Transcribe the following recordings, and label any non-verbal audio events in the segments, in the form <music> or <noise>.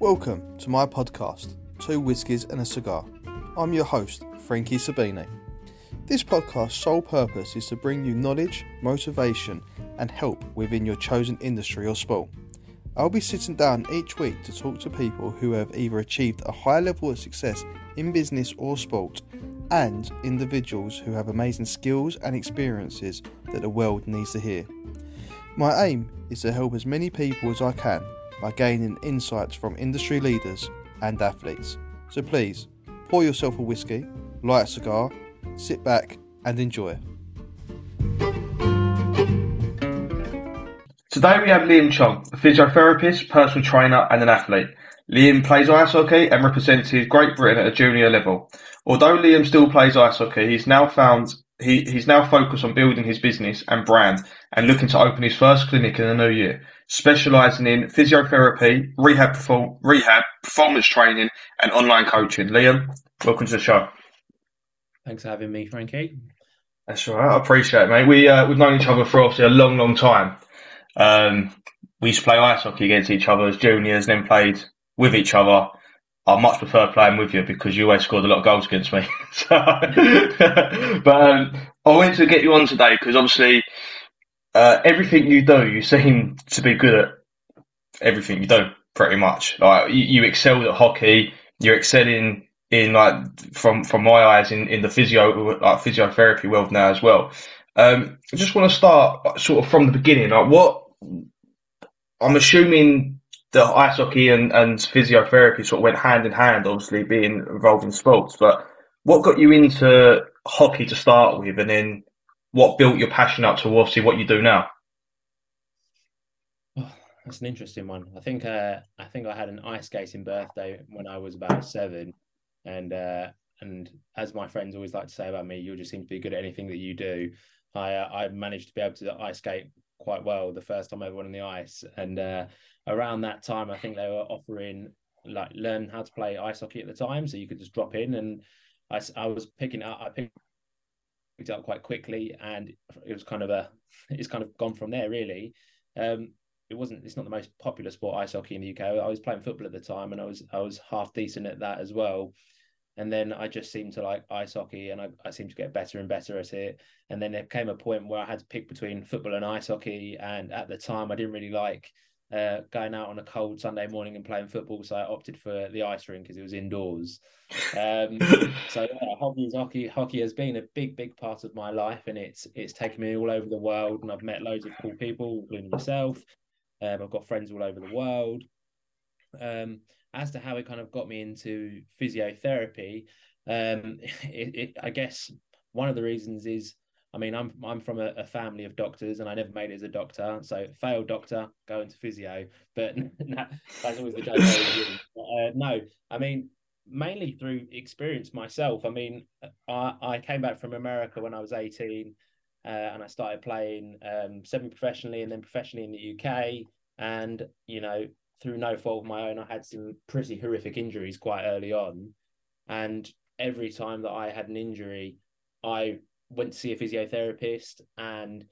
Welcome to my podcast, Two Whiskies and a Cigar. I'm your host, Frankie Sabini. This podcast's sole purpose is to bring you knowledge, motivation, and help within your chosen industry or sport. I'll be sitting down each week to talk to people who have either achieved a high level of success in business or sport, and individuals who have amazing skills and experiences that the world needs to hear. My aim is to help as many people as I can by gaining insights from industry leaders and athletes. So please, pour yourself a whiskey, light a cigar, sit back and enjoy. Today we have Liam Chong, a physiotherapist, personal trainer and an athlete. Liam plays ice hockey and represents Great Britain at a junior level. Although Liam still plays ice hockey, he's now found he, he's now focused on building his business and brand and looking to open his first clinic in the new year, specialising in physiotherapy, rehab, perform, rehab, performance training, and online coaching. Liam, welcome to the show. Thanks for having me, Frankie. That's all right. I appreciate it, mate. We uh, we've known each other for obviously a long, long time. Um, we used to play ice hockey against each other as juniors, then played with each other. I much prefer playing with you because you always scored a lot of goals against me. <laughs> so, <laughs> but um, I wanted to get you on today because obviously uh, everything you do, you seem to be good at everything you do, pretty much. Like you, you excelled at hockey, you're excelling in like from from my eyes in, in the physio like physiotherapy world now as well. Um, I just want to start sort of from the beginning. Like what I'm assuming the ice hockey and, and physiotherapy sort of went hand in hand, obviously being involved in sports. But what got you into hockey to start with, and then what built your passion up to obviously what you do now? Oh, that's an interesting one. I think uh, I think I had an ice skating birthday when I was about seven, and uh, and as my friends always like to say about me, you just seem to be good at anything that you do. I uh, I managed to be able to ice skate quite well the first time I ever went on the ice, and uh, around that time, I think they were offering like learn how to play ice hockey at the time, so you could just drop in, and I, I was picking up, I picked it up quite quickly, and it was kind of a, <laughs> it's kind of gone from there really. Um, it wasn't, it's not the most popular sport ice hockey in the UK. I was playing football at the time, and I was I was half decent at that as well. And then I just seemed to like ice hockey and I, I seemed to get better and better at it. And then there came a point where I had to pick between football and ice hockey. And at the time, I didn't really like uh, going out on a cold Sunday morning and playing football, so I opted for the ice rink because it was indoors. Um, <laughs> so yeah, hockey hockey. Hockey has been a big, big part of my life, and it's it's taken me all over the world, and I've met loads of cool people, including yourself. Um, I've got friends all over the world. Um, as to how it kind of got me into physiotherapy, um, <laughs> it, it, I guess one of the reasons is I mean, I'm I'm from a, a, family of doctors, and I never made it as a doctor. So failed doctor, go into physio. But <laughs> that's always the joke. <laughs> uh, no, I mean mainly through experience myself. I mean, I, I came back from America when I was 18, uh, and I started playing um, semi-professionally and then professionally in the UK. And you know, through no fault of my own, I had some pretty horrific injuries quite early on. And every time that I had an injury, I went to see a physiotherapist and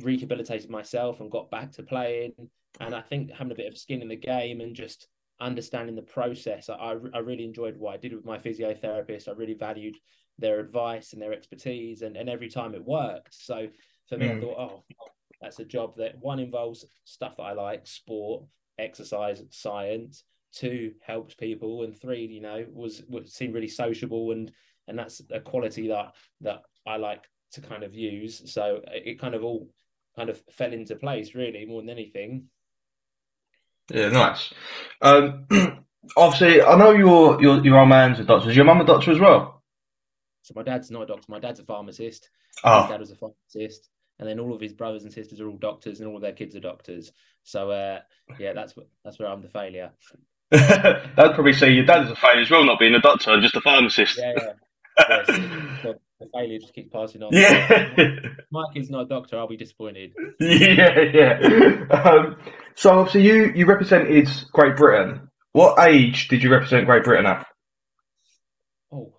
rehabilitated myself and got back to playing. And I think having a bit of skin in the game and just understanding the process, I, I really enjoyed what I did with my physiotherapist. I really valued their advice and their expertise, and, and every time it worked. So for me, mm. I thought, oh, that's a job that one involves stuff that I like, sport, exercise, science. Two helps people, and three, you know, was, was seemed really sociable and and that's a quality that that I like to kind of use. So it kind of all kind of fell into place really more than anything. Yeah, nice. Um, <clears throat> obviously, I know your your your old man's a doctor. Is your mum a doctor as well? So my dad's not a doctor. My dad's a pharmacist. Oh. His dad was a pharmacist, and then all of his brothers and sisters are all doctors, and all of their kids are doctors. So uh, yeah, that's that's where I'm the failure. <laughs> That'd probably say your dad is a failure as well, not being a doctor, just a pharmacist. Yeah, yeah the failure just keeps passing on. Yeah. <laughs> Mike is not a doctor. I'll be disappointed. Yeah, yeah. Um, so obviously you you represented Great Britain. What age did you represent Great Britain at? Oh,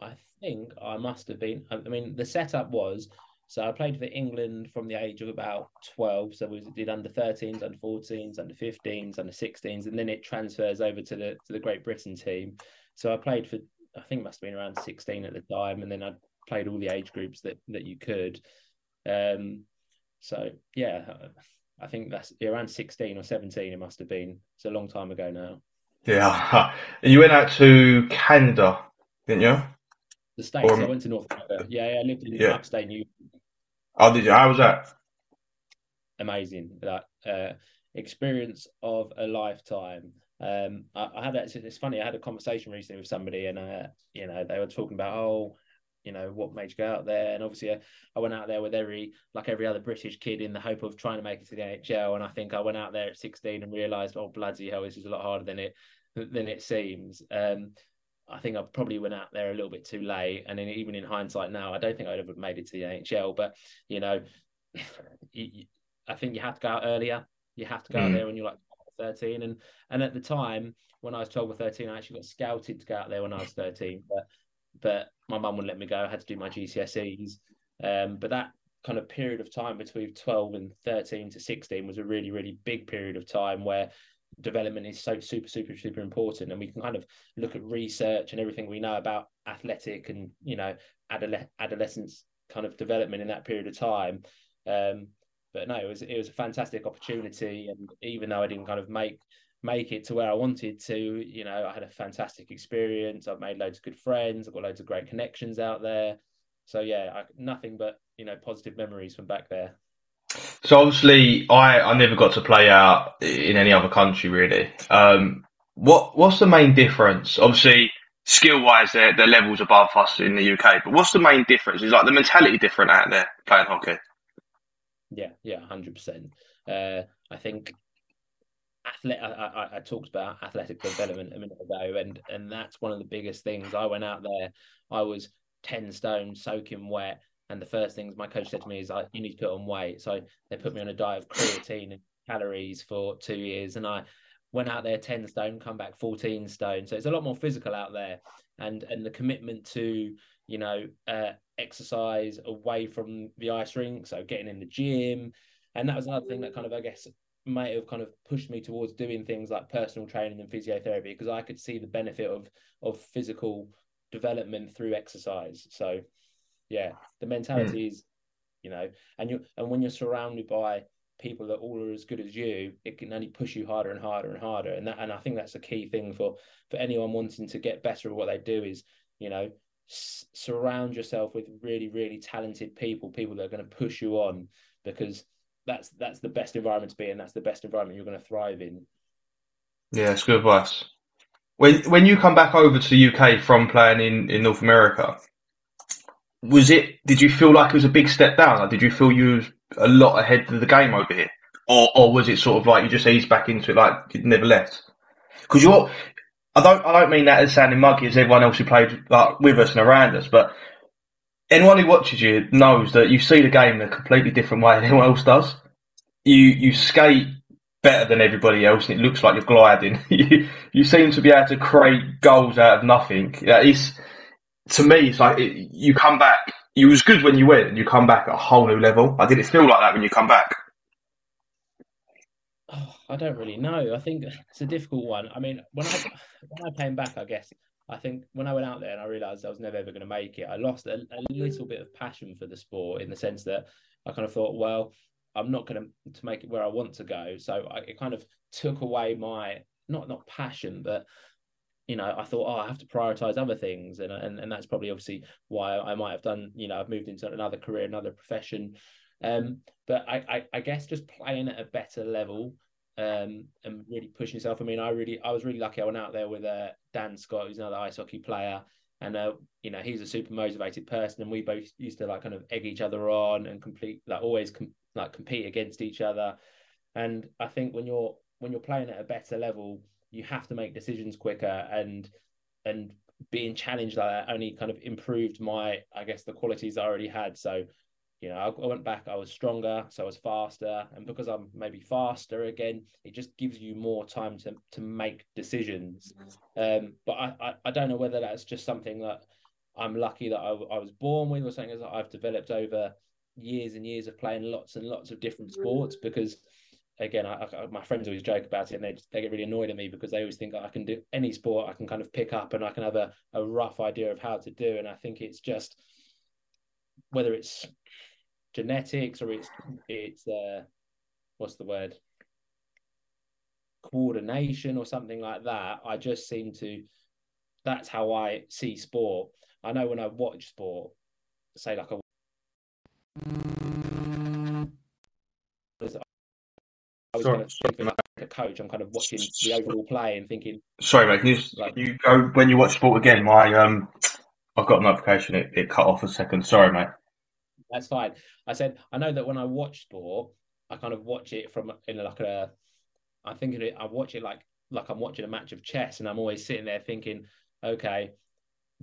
I think I must have been. I mean, the setup was So I played for England from the age of about 12. So we did under 13s, under 14s, under 15s, under 16s, and then it transfers over to the to the Great Britain team. So I played for I think must have been around 16 at the time, and then I played all the age groups that that you could. Um, so yeah, I think that's around 16 or 17. It must have been. It's a long time ago now. Yeah, <laughs> and you went out to Canada, didn't you? The States. Or, I went to North America. Yeah, yeah I lived in yeah. upstate New. York. Oh, did you? How was that? Amazing. That uh, experience of a lifetime. Um, I, I, had a, it's funny. I had a conversation recently with somebody, and uh, you know, they were talking about, oh, you know, what made you go out there? And obviously, I, I went out there with every like every other British kid in the hope of trying to make it to the NHL. And I think I went out there at 16 and realised, oh bloody hell, this is a lot harder than it than it seems. Um, I think I probably went out there a little bit too late, and in, even in hindsight now, I don't think I'd have made it to the NHL. But you know, <laughs> you, I think you have to go out earlier. You have to go mm. out there when you're like 13, and and at the time when I was 12 or 13, I actually got scouted to go out there when I was 13, but but my mum wouldn't let me go. I had to do my GCSEs. Um, but that kind of period of time between 12 and 13 to 16 was a really, really big period of time where development is so super, super, super important. And we can kind of look at research and everything we know about athletic and, you know, adole- adolescence kind of development in that period of time. Um, but no, it was it was a fantastic opportunity, and even though I didn't kind of make make it to where I wanted to. You know, I had a fantastic experience. I've made loads of good friends. I've got loads of great connections out there. So yeah, I, nothing but you know positive memories from back there. So obviously, I I never got to play out in any other country really. Um, what what's the main difference? Obviously, skill wise, they're, they're levels above us in the UK. But what's the main difference? Is like the mentality different out there playing hockey? Yeah, yeah, hundred uh, percent. I think athlete, I, I, I, talked about athletic development a minute ago, and and that's one of the biggest things. I went out there, I was ten stone, soaking wet, and the first things my coach said to me is, "You need to put on weight." So they put me on a diet of creatine and calories for two years, and I went out there ten stone, come back fourteen stone. So it's a lot more physical out there, and and the commitment to you know uh, exercise away from the ice rink, so getting in the gym. And that was another thing that kind of, I guess, might have kind of pushed me towards doing things like personal training and physiotherapy because I could see the benefit of of physical development through exercise. So yeah, the mentality mm. is, you know, and you and when you're surrounded by people that all are as good as you, it can only push you harder and harder and harder. And that and I think that's a key thing for for anyone wanting to get better at what they do is, you know, surround yourself with really really talented people, people that are going to push you on because that's that's the best environment to be in. That's the best environment you're going to thrive in. Yeah, it's good advice. When when you come back over to the UK from playing in, in North America, was it? Did you feel like it was a big step down? Like, did you feel you was a lot ahead of the game over here, or or was it sort of like you just eased back into it, like you never left? Because you're, I don't I don't mean that as sounding muggy as everyone else who played like with us and around us, but anyone who watches you knows that you see the game in a completely different way <laughs> than anyone else does. You you skate better than everybody else, and it looks like you're gliding. <laughs> you, you seem to be able to create goals out of nothing. Yeah, it's to me, it's like it, you come back. You was good when you went, and you come back at a whole new level. I did it feel like that when you come back. I don't really know. I think it's a difficult one. I mean, when I when I came back, I guess I think when I went out there and I realised I was never ever going to make it, I lost a, a, little bit of passion for the sport in the sense that I kind of thought, well, I'm not going to to make it where I want to go. So I, it kind of took away my not not passion, but you know, I thought, oh, I have to prioritize other things, and and and that's probably obviously why I might have done. You know, I've moved into another career, another profession. Um, but I, I, I guess just playing at a better level um, and really pushing yourself. I mean, I really, I was really lucky. I went out there with uh, Dan Scott, who's another ice hockey player, and uh, you know, he's a super motivated person, and we both used to like kind of egg each other on and complete, like always com- like compete against each other. And I think when you're when you're playing at a better level, you have to make decisions quicker, and and being challenged like that only kind of improved my, I guess, the qualities I already had. So you know, I went back, I was stronger, so I was faster. And because I'm maybe faster again, it just gives you more time to, to make decisions. Um, but I, I, I don't know whether that's just something that I'm lucky that I, I was born with or something that I've developed over years and years of playing lots and lots of different sports because again, I, I, my friends always joke about it, and they they get really annoyed at me because they always think I can do any sport I can kind of pick up and I can have a, a rough idea of how to do. And I think it's just whether it's genetics or it's it's uh, what's the word coordination or something like that. I just seem to that's how I see sport. I know when I watch sport, say like a I was Sorry, kind of like a coach. I'm kind of watching the overall play and thinking, Sorry, mate. Can you, Like- can you go when you watch sport again? My um, I've got a notification. It, it cut off a second. Sorry, mate. that's fine. I said, I know that when I watch sport, I kind of watch it from in like a, I think it, I watch it like like I'm watching a match of chess, and I'm always sitting there thinking, okay,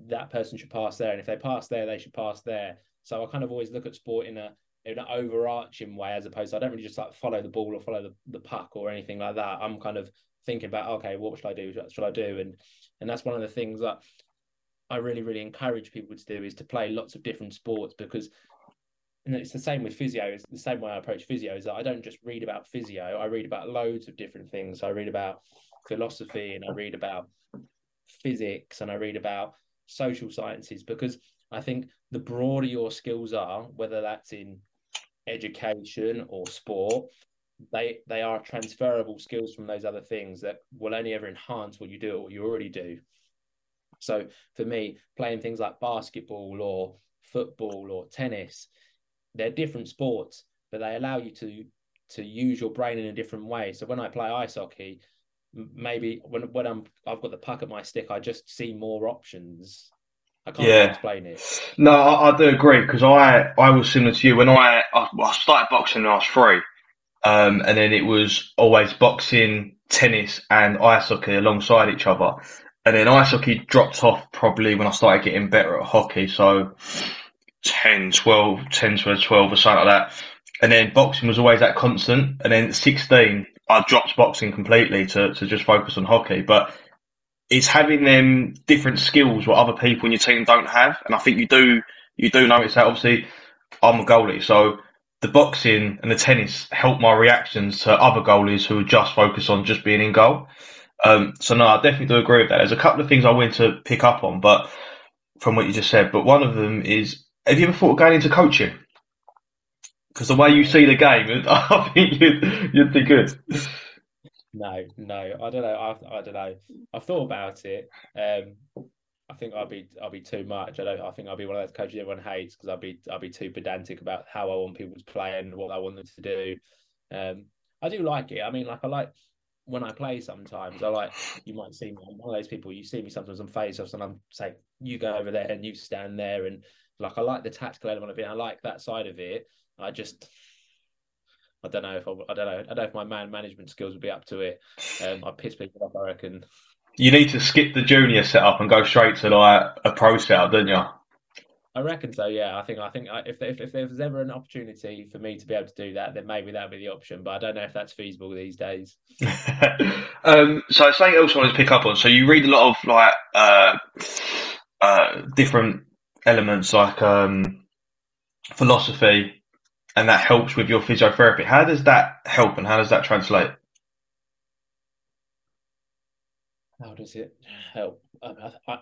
that person should pass there, and if they pass there, they should pass there. So I kind of always look at sport in a in an overarching way, as opposed to I don't really just like follow the ball or follow the, the puck or anything like that. I'm kind of thinking about, okay, what should I do? What should I do? And and that's one of the things that I really, really encourage people to do is to play lots of different sports because and it's the same with physio. It's the same way I approach physio is that I don't just read about physio. I read about loads of different things. I read about philosophy and I read about physics and I read about social sciences because I think the broader your skills are, whether that's in education or sport, they they are transferable skills from those other things that will only ever enhance what you do or what you already do. So for me, playing things like basketball or football or tennis, they're different sports, but they allow you to to use your brain in a different way. So when I play ice hockey, maybe when when I'm I've got the puck at my stick, I just see more options. I can't Yeah. explain it. No, I, I do agree because I I was similar to you when I I, I started boxing when I was three, um, and then it was always boxing, tennis, and ice hockey alongside each other, and then ice hockey dropped off probably when I started getting better at hockey, so 10, 12, 10 to 12 or something like that, and then boxing was always that constant, and then 16 I dropped boxing completely to to just focus on hockey, but it's having them different skills what other people in your team don't have, and I think you do you do notice that. Obviously, I'm a goalie, so the boxing and the tennis help my reactions to other goalies who just focused on just being in goal. Um, so no, I definitely do agree with that. There's a couple of things I wanted to pick up on, but from what you just said, but one of them is: Have you ever thought of going into coaching? Because the way you see the game, <laughs> I think you'd you'd be good. No, no, I don't know. I, I don't know. I've thought about it. Um, I think I'll be I'll be too much. I don't. I think I'll be one of those coaches everyone hates because I'll be I'll be too pedantic about how I want people to play and what I want them to do. Um, I do like it. I mean, like I like when I play sometimes. I like you might see me. I'm one of those people. You see me sometimes on face-offs and I'm say you go over there and you stand there and like I like the tactical element of it. I like that side of it. I just I don't know if I, I don't know. I don't know if my man management skills would be up to it. Um, I piss people off. I reckon. You need to skip the junior setup and go straight to like a pro setup, don't you? I reckon so. Yeah, I think I think if, if if there was ever an opportunity for me to be able to do that, then maybe that would be the option. But I don't know if that's feasible these days. <laughs> um, so something else I wanted to pick up on. So you read a lot of like uh, uh, different elements like um, philosophy, and that helps with your physiotherapy. How does that help, and how does that translate? How does it help? I, I,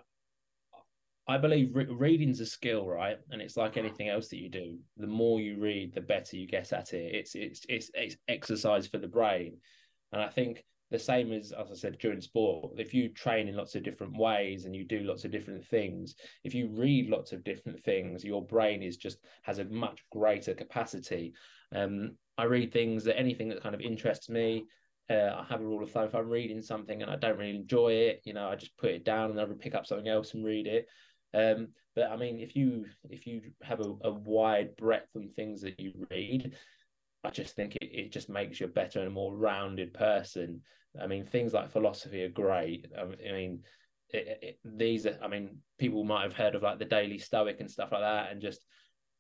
I believe re- reading's a skill, right? And it's like anything else that you do. The more you read, the better you get at it. It's it's it's, it's exercise for the brain, and I think the same as as I said during sport. If you train in lots of different ways and you do lots of different things, if you read lots of different things, your brain is just has a much greater capacity. Um, I read things that anything that kind of interests me. Uh, I have a rule of thumb: if I'm reading something and I don't really enjoy it, you know, I just put it down and I pick up something else and read it. Um, but I mean, if you if you have a, a wide breadth of things that you read, I just think it, it just makes you a better and a more rounded person. I mean, things like philosophy are great. I mean, it, it, these are, I mean, people might have heard of like the Daily Stoic and stuff like that, and just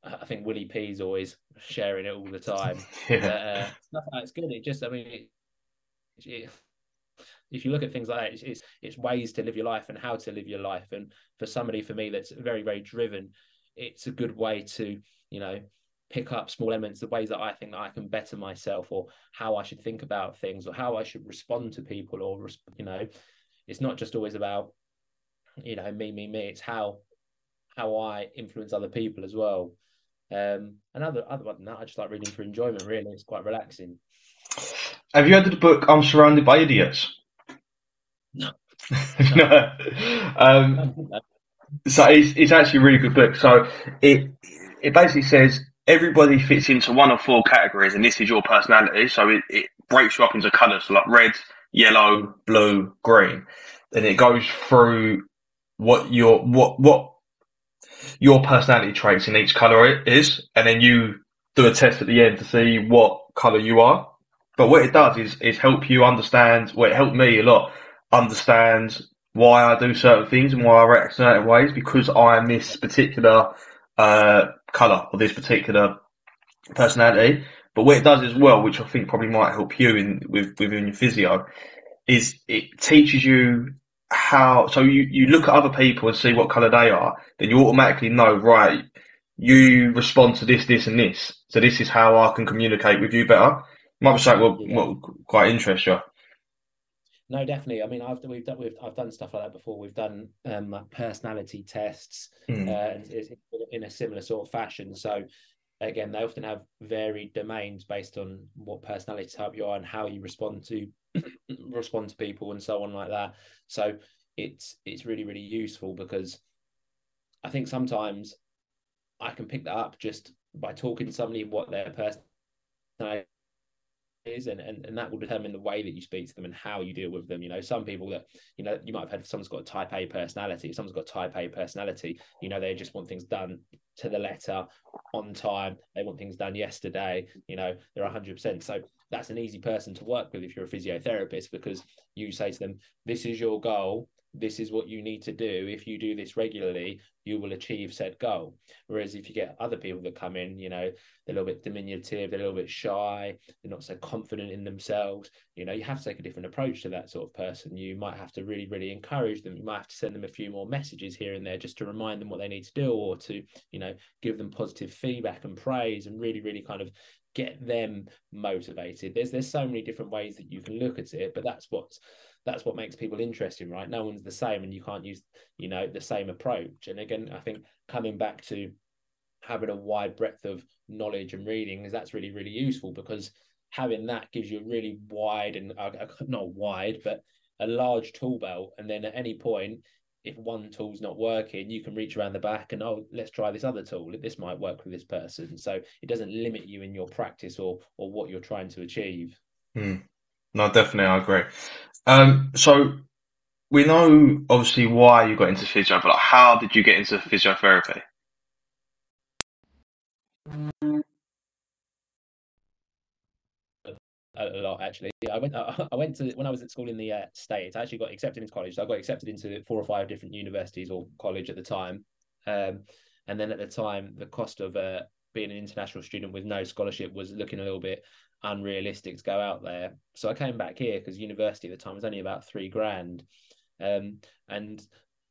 I think Willie P's always sharing it all the time. <laughs> Yeah. Uh, stuff like that's good. It just, I mean, it, if you look at things like that, it's, it's it's ways to live your life and how to live your life. And for somebody for me that's very very driven, it's a good way to you know pick up small elements, the ways that I think that I can better myself, or how I should think about things, or how I should respond to people, or you know, it's not just always about you know me, me, me. It's how how I influence other people as well. Um, and other other than that, I just like reading for enjoyment. Really, it's quite relaxing. Have you heard of the book "I'm Surrounded by Idiots"? No. <laughs> no. um, so it's, it's actually a really good book. So it it basically says everybody fits into one of four categories, and this is your personality. So it, it breaks you up into colours, so like red, yellow, blue, green, and it goes through what your what what your personality traits in each colour is, and then you do a test at the end to see what colour you are. But what it does is is help you understand. Well, it helped me a lot understand why I do certain things and why I react certain ways because I am this particular uh, color or this particular personality. But what it does as well, which I think probably might help you in with within your physio, is it teaches you how. So you you look at other people and see what color they are, then you automatically know right. You respond to this, this, and this. So this is how I can communicate with you better. Might be something will, yeah. quite interest you. No, definitely. I mean, I've we've done we've I've done stuff like that before. We've done um, personality tests mm. uh, in a similar sort of fashion. So again, they often have varied domains based on what personality type you are and how you respond to <clears throat> respond to people and so on like that. So it's it's really really useful because I think sometimes I can pick that up just by talking to somebody what their personality is and, and and that will determine the way that you speak to them and how you deal with them. You know some people that you know you might have had someone's got a type a personality someone's got type a personality you know they just want things done to the letter on time. They want things done yesterday you know they're 100% so that's an easy person to work with if you're a physiotherapist because you say to them this is your goal this is what you need to do. If you do this regularly, you will achieve said goal. Whereas if you get other people that come in, you know, they're a little bit diminutive, they're a little bit shy, they're not so confident in themselves, you know, you have to take a different approach to that sort of person. You might have to really, really encourage them. You might have to send them a few more messages here and there just to remind them what they need to do or to, you know, give them positive feedback and praise and really, really kind of get them motivated. There's there's so many different ways that you can look at it, but that's what's that's what makes people interesting, right? No one's the same, and you can't use, you know, the same approach. And again, I think coming back to having a wide breadth of knowledge and reading is that's really really useful because having that gives you a really wide and uh, <laughs> not wide but a large tool belt and then at any point if one tool's not working you can reach around the back and oh let's try this other tool this might work with this person so it doesn't limit you in your practice or or what you're trying to achieve hmm. No definitely i agree um, so we know obviously why you got into physio, but like, how did you get into physiotherapy? A lot actually. I went. I went to when I was at school in the uh, states. I actually got accepted into college. So I got accepted into four or five different universities or college at the time. Um, and then at the time, the cost of uh, being an international student with no scholarship was looking a little bit unrealistic to go out there. So I came back here because university at the time was only about three grand. Um, and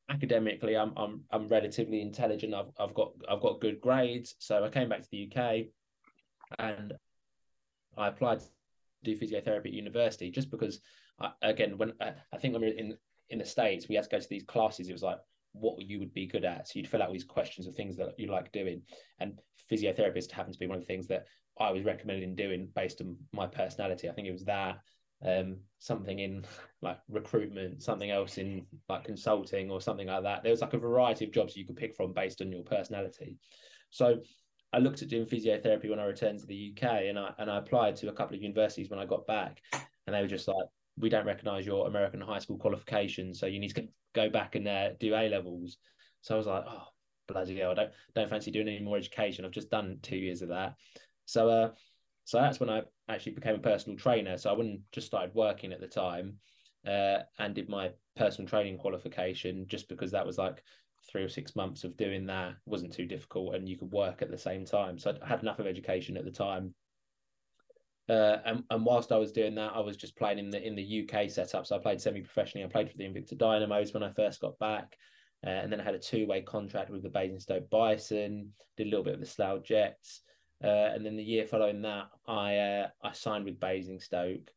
academically I'm I'm I'm relatively intelligent. I've I've got I've got good grades. So I came back to the UK and I applied to do physiotherapy at university just because I, again when I, I think when we were in in the States we had to go to these classes, it was like what you would be good at. So you'd fill out these questions of things that you like doing. And physiotherapist happens to be one of the things that I was recommending doing based on my personality. I think it was that um, something in <laughs> like recruitment, something else in like consulting or something like that. There was like a variety of jobs you could pick from based on your personality. So I looked at doing physiotherapy when I returned to the UK and I and I applied to a couple of universities when I got back and they were just like, we don't recognize your American high school qualifications so you need to go back and uh, do A levels. So I was like, oh bloody hell, I don't don't fancy doing any more education. I've just done two years of that. So uh, so that's when I actually became a personal trainer. So I wouldn't just started working at the time, uh, and did my personal training qualification just because that was like three or six months of doing that wasn't too difficult and you could work at the same time. So I had enough of education at the time uh, and, and whilst I was doing that, I was just playing in the in the UK setup. So I played semi-professionally. I played for the Invicta Dynamos when I first got back, uh, and then I had a two-way contract with the Basingstoke Bison. Did a little bit of the Slough Jets, Uh, and then the year following that, I uh, I signed with Basingstoke.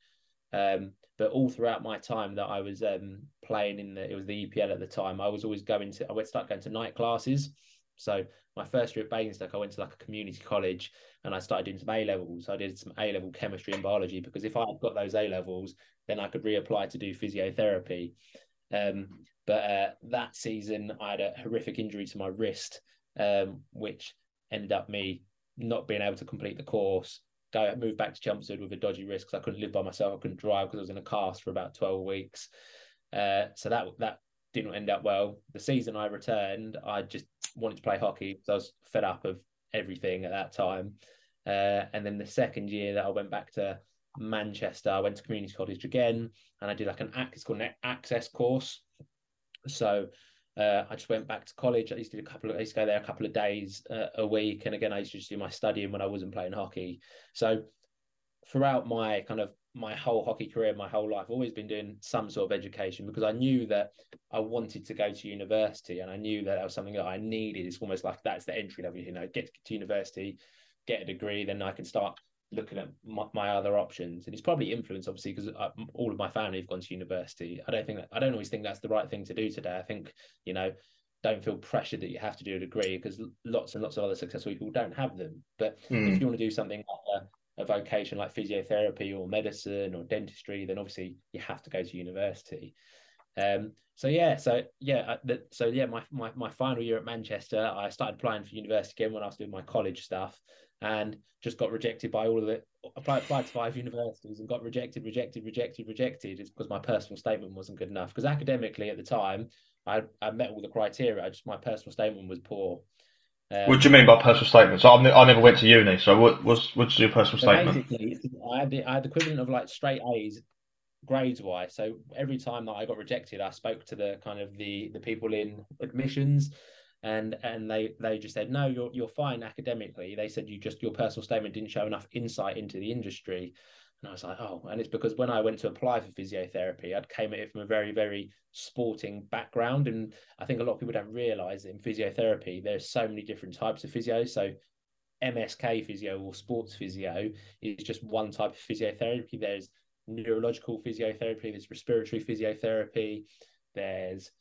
Um, but all throughout my time that I was um, playing in the it was the EPL at the time, I was always going to I would start going to night classes. So my first year at Basingstoke, I went to like a community college and I started doing some A levels. I did some A level chemistry and biology because if I had got those A levels, then I could reapply to do physiotherapy. Um, but uh, that season, I had a horrific injury to my wrist, um, which ended up me not being able to complete the course. Go move back to Chelmsford with a dodgy wrist because I couldn't live by myself. I couldn't drive because I was in a cast for about twelve weeks. Uh, so that that didn't end up well. The season I returned, I just wanted to play hockey because I was fed up of everything at that time. Uh, and then the second year that I went back to Manchester, I went to community college again, and I did like an it's called an access course. So uh, I just went back to college. I used to do a couple of, I used to go there a couple of days uh, a week, and again I used to just do my studying when I wasn't playing hockey. So throughout my kind of my whole hockey career, my whole life, I've always been doing some sort of education because I knew that I wanted to go to university, and I knew that that was something that I needed. It's almost like that's the entry level, you know, get to university, get a degree, then I can start looking at my, my other options. And it's probably influenced, obviously, because all of my family have gone to university. I don't think that, I don't always think that's the right thing to do today. I think, you know, don't feel pressured that you have to do a degree because lots and lots of other successful people don't have them. But mm. if hmm. you want to do something like a, a vocation like physiotherapy or medicine or dentistry, then obviously you have to go to university. Um, so yeah, so yeah, uh, so yeah, my, my my final year at Manchester, I started applying for university again when I was doing my college stuff, and just got rejected by all of it. Applied, applied to five universities and got rejected, rejected, rejected, rejected. It's because my personal statement wasn't good enough. Because academically at the time, I, I met all the criteria. I just my personal statement was poor. Um, what do you mean by personal statement? So I'm, I never went to uni. So what was what's your personal so statement? Basically, I had the, I had the equivalent of like straight A's grades wise. So every time that I got rejected, I spoke to the kind of the the people in admissions and and they they just said no you're you're fine academically. They said you just your personal statement didn't show enough insight into the industry. And I was like oh and it's because when I went to apply for physiotherapy I'd came at it from a very very sporting background and I think a lot of people don't realize in physiotherapy there's so many different types of physio. So MSK physio or sports physio is just one type of physiotherapy. There's neurological physiotherapy there's respiratory physiotherapy there's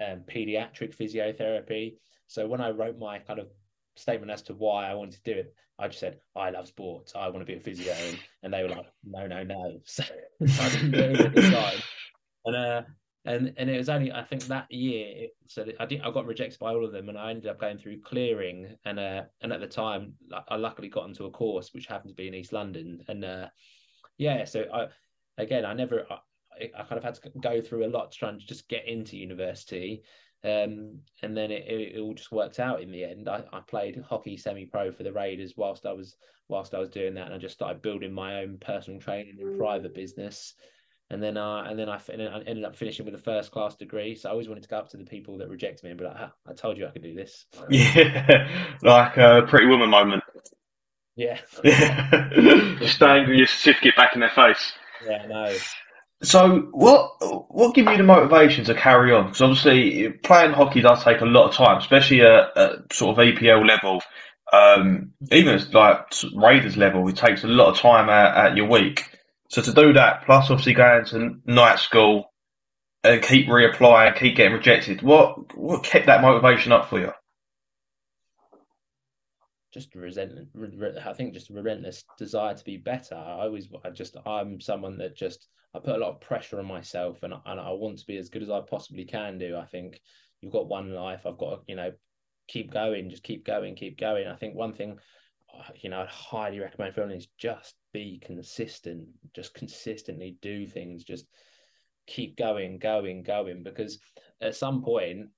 um, pediatric physiotherapy. So when I wrote my kind of statement as to why I wanted to do it, I just said, I love sports. I want to be a physio. And, and they were like, no, no, no. <laughs> So, I didn't. And, uh, and, and it was only, I think that year, so I did, I got rejected by all of them and I ended up going through clearing. And, uh, and at the time, I luckily got into a course which happened to be in East London. And, uh, yeah, so I, again, I never, I kind of had to go through a lot to try and just get into university. Um, and then it, it, it, all just worked out in the end. I, I played hockey semi-pro for the Raiders whilst I was whilst I was doing that, and I just started building my own personal training and private business. And then, uh, and then I, I ended up finishing with a first class degree. So I always wanted to go up to the people that rejected me and be like, ah, "I told you I could do this." <laughs> Yeah, <laughs> like a pretty woman moment. Yeah. yeah. <laughs> Just angry your certificate back in their face. Yeah, no. So, what what give you the motivation to carry on? Because obviously, playing hockey does take a lot of time, especially at, at sort of EPL level. Um, even at like Raiders level, it takes a lot of time at, at your week. So to do that, plus obviously going to night school and keep reapplying, keep getting rejected, what what kept that motivation up for you? just resentment. I think just a relentless desire to be better. I always, I just, I'm someone that just, I put a lot of pressure on myself, and and I want to be as good as I possibly can do. I think you've got one life. I've got to, you know, keep going, just keep going, keep going. I think one thing, uh, you know, I'd highly recommend for everyone is just be consistent. Just consistently do things. Just keep going, going, going. Because at some point,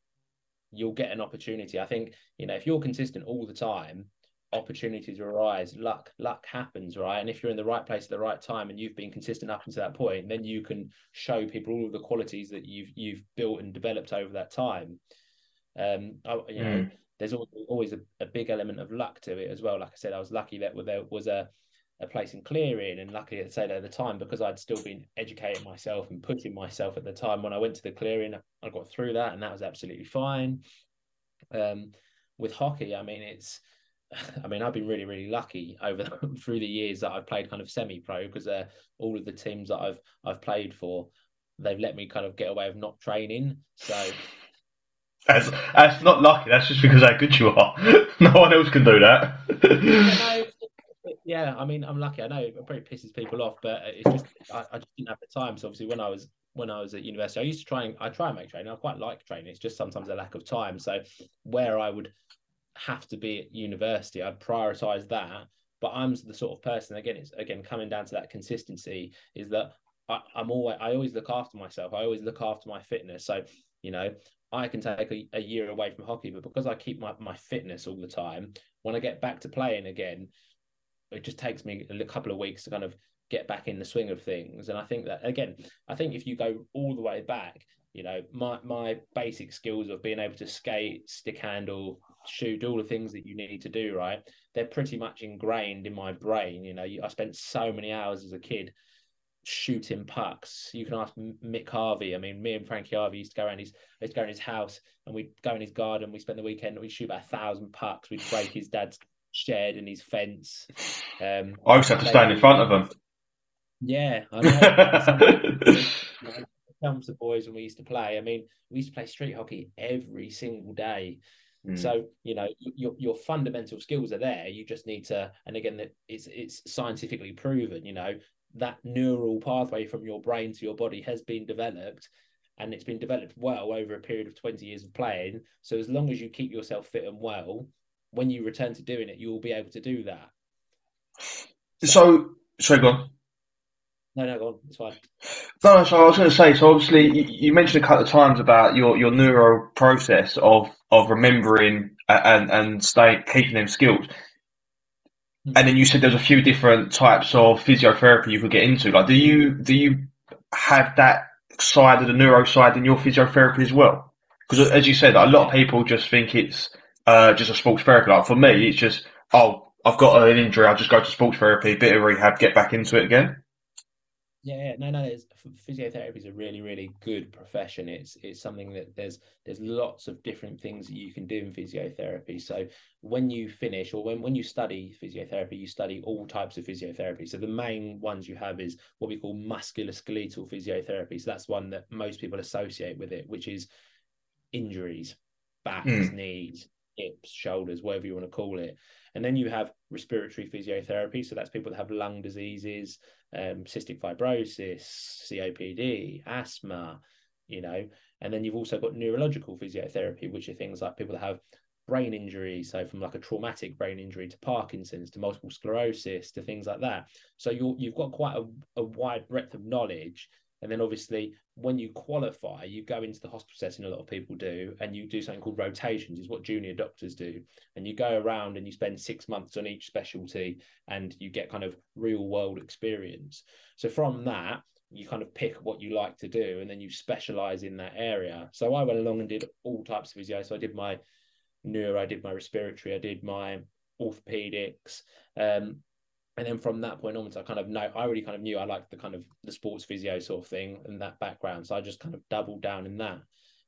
you'll get an opportunity. I think, you know, if you're consistent all the time, opportunities arise, luck, luck happens, right? And if you're in the right place at the right time and you've been consistent up until that point, then you can show people all of the qualities that you've you've built and developed over that time. Um, I, you mm. know, there's always a, a, big element of luck to it as well. Like I said, I was lucky that there was a a place in clearing and lucky to say at the time because I'd still been educating myself and pushing myself at the time when I went to the clearing I got through that and that was absolutely fine um, with hockey I mean it's I mean, I've been really, really lucky over <laughs> through the years that I've played kind of semi-pro because uh, all of the teams that I've I've played for, they've let me kind of get away with not training. So that's that's not lucky. That's just because how good you are. <laughs> no one else can do that. yeah, <laughs> no, yeah, I mean, I'm lucky. I know it probably pisses people off, but it's just I, I just didn't have the time. So obviously, when I was when I was at university, I used to try and I try and make training. I quite like training. It's just sometimes a lack of time. So where I would have to be at university, I'd prioritize that. But I'm the sort of person again, it's again coming down to that consistency, is that I, am always I always look after myself. I always look after my fitness. So, you know, I can take a, a year away from hockey, but because I keep my, my fitness all the time, when I get back to playing again, it just takes me a couple of weeks to kind of get back in the swing of things. And I think that again, I think if you go all the way back, you know, my my basic skills of being able to skate, stick handle, shoot, all the things that you need to do, right? They're pretty much ingrained in my brain. You know, I spent so many hours as a kid shooting pucks. You can ask Mick Harvey. I mean, me and Frankie Harvey used to go around his, used to go in his house and we'd go in his garden. We spend the weekend. We'd shoot about a thousand pucks. We'd break his dad's shed and his fence. Um, I used to have to stand in front of them. Yeah, I know. <laughs> comes the boys when we used to play. I mean, we used to play street hockey every single day. Mm. So you know your your fundamental skills are there. You just need to, and again, it's it's scientifically proven. You know that neural pathway from your brain to your body has been developed, and it's been developed well over a period of twenty years of playing. So as long as you keep yourself fit and well, when you return to doing it, you will be able to do that. So, so go on. No, no, go on. It's fine. No, so I was going to say. So obviously, you, you, mentioned a couple of times about your, your neural process of of remembering and and staying keeping them skills. Mm-hmm. And then you said there's a few different types of physiotherapy you could get into. Like, do you do you have that side of the neuro side in your physiotherapy as well? Because as you said, a lot of people just think it's uh, just a sports therapy. Like for me, it's just oh, I've got an injury, I'll just go to sports therapy, bit of rehab, get back into it again. Yeah, yeah, no, no. physiotherapy is a really, really good profession. It's it's something that there's there's lots of different things that you can do in physiotherapy. So when you finish or when when you study physiotherapy, you study all types of physiotherapy. So the main ones you have is what we call musculoskeletal physiotherapy. So that's one that most people associate with it, which is injuries, backs, mm. knees, hips, shoulders, whatever you want to call it. And then you have respiratory physiotherapy. So that's people that have lung diseases, um, cystic fibrosis, COPD, asthma, you know. And then you've also got neurological physiotherapy, which are things like people that have brain injury, so from like a traumatic brain injury to Parkinson's to multiple sclerosis to things like that. So you you've got quite a, a wide breadth of knowledge and then obviously, when you qualify, you go into the hospital setting, a lot of people do, and you do something called rotations, is what junior doctors do. And you go around and you spend six months on each specialty and you get kind of real world experience. So from that, you kind of pick what you like to do and then you specialize in that area. So I went along and did all types of physio. So I did my neuro, I did my respiratory, I did my orthopedics. Um, and then from that point onwards, I kind of know I already kind of knew I liked the kind of the sports physio sort of thing and that background. So I just kind of doubled down in that.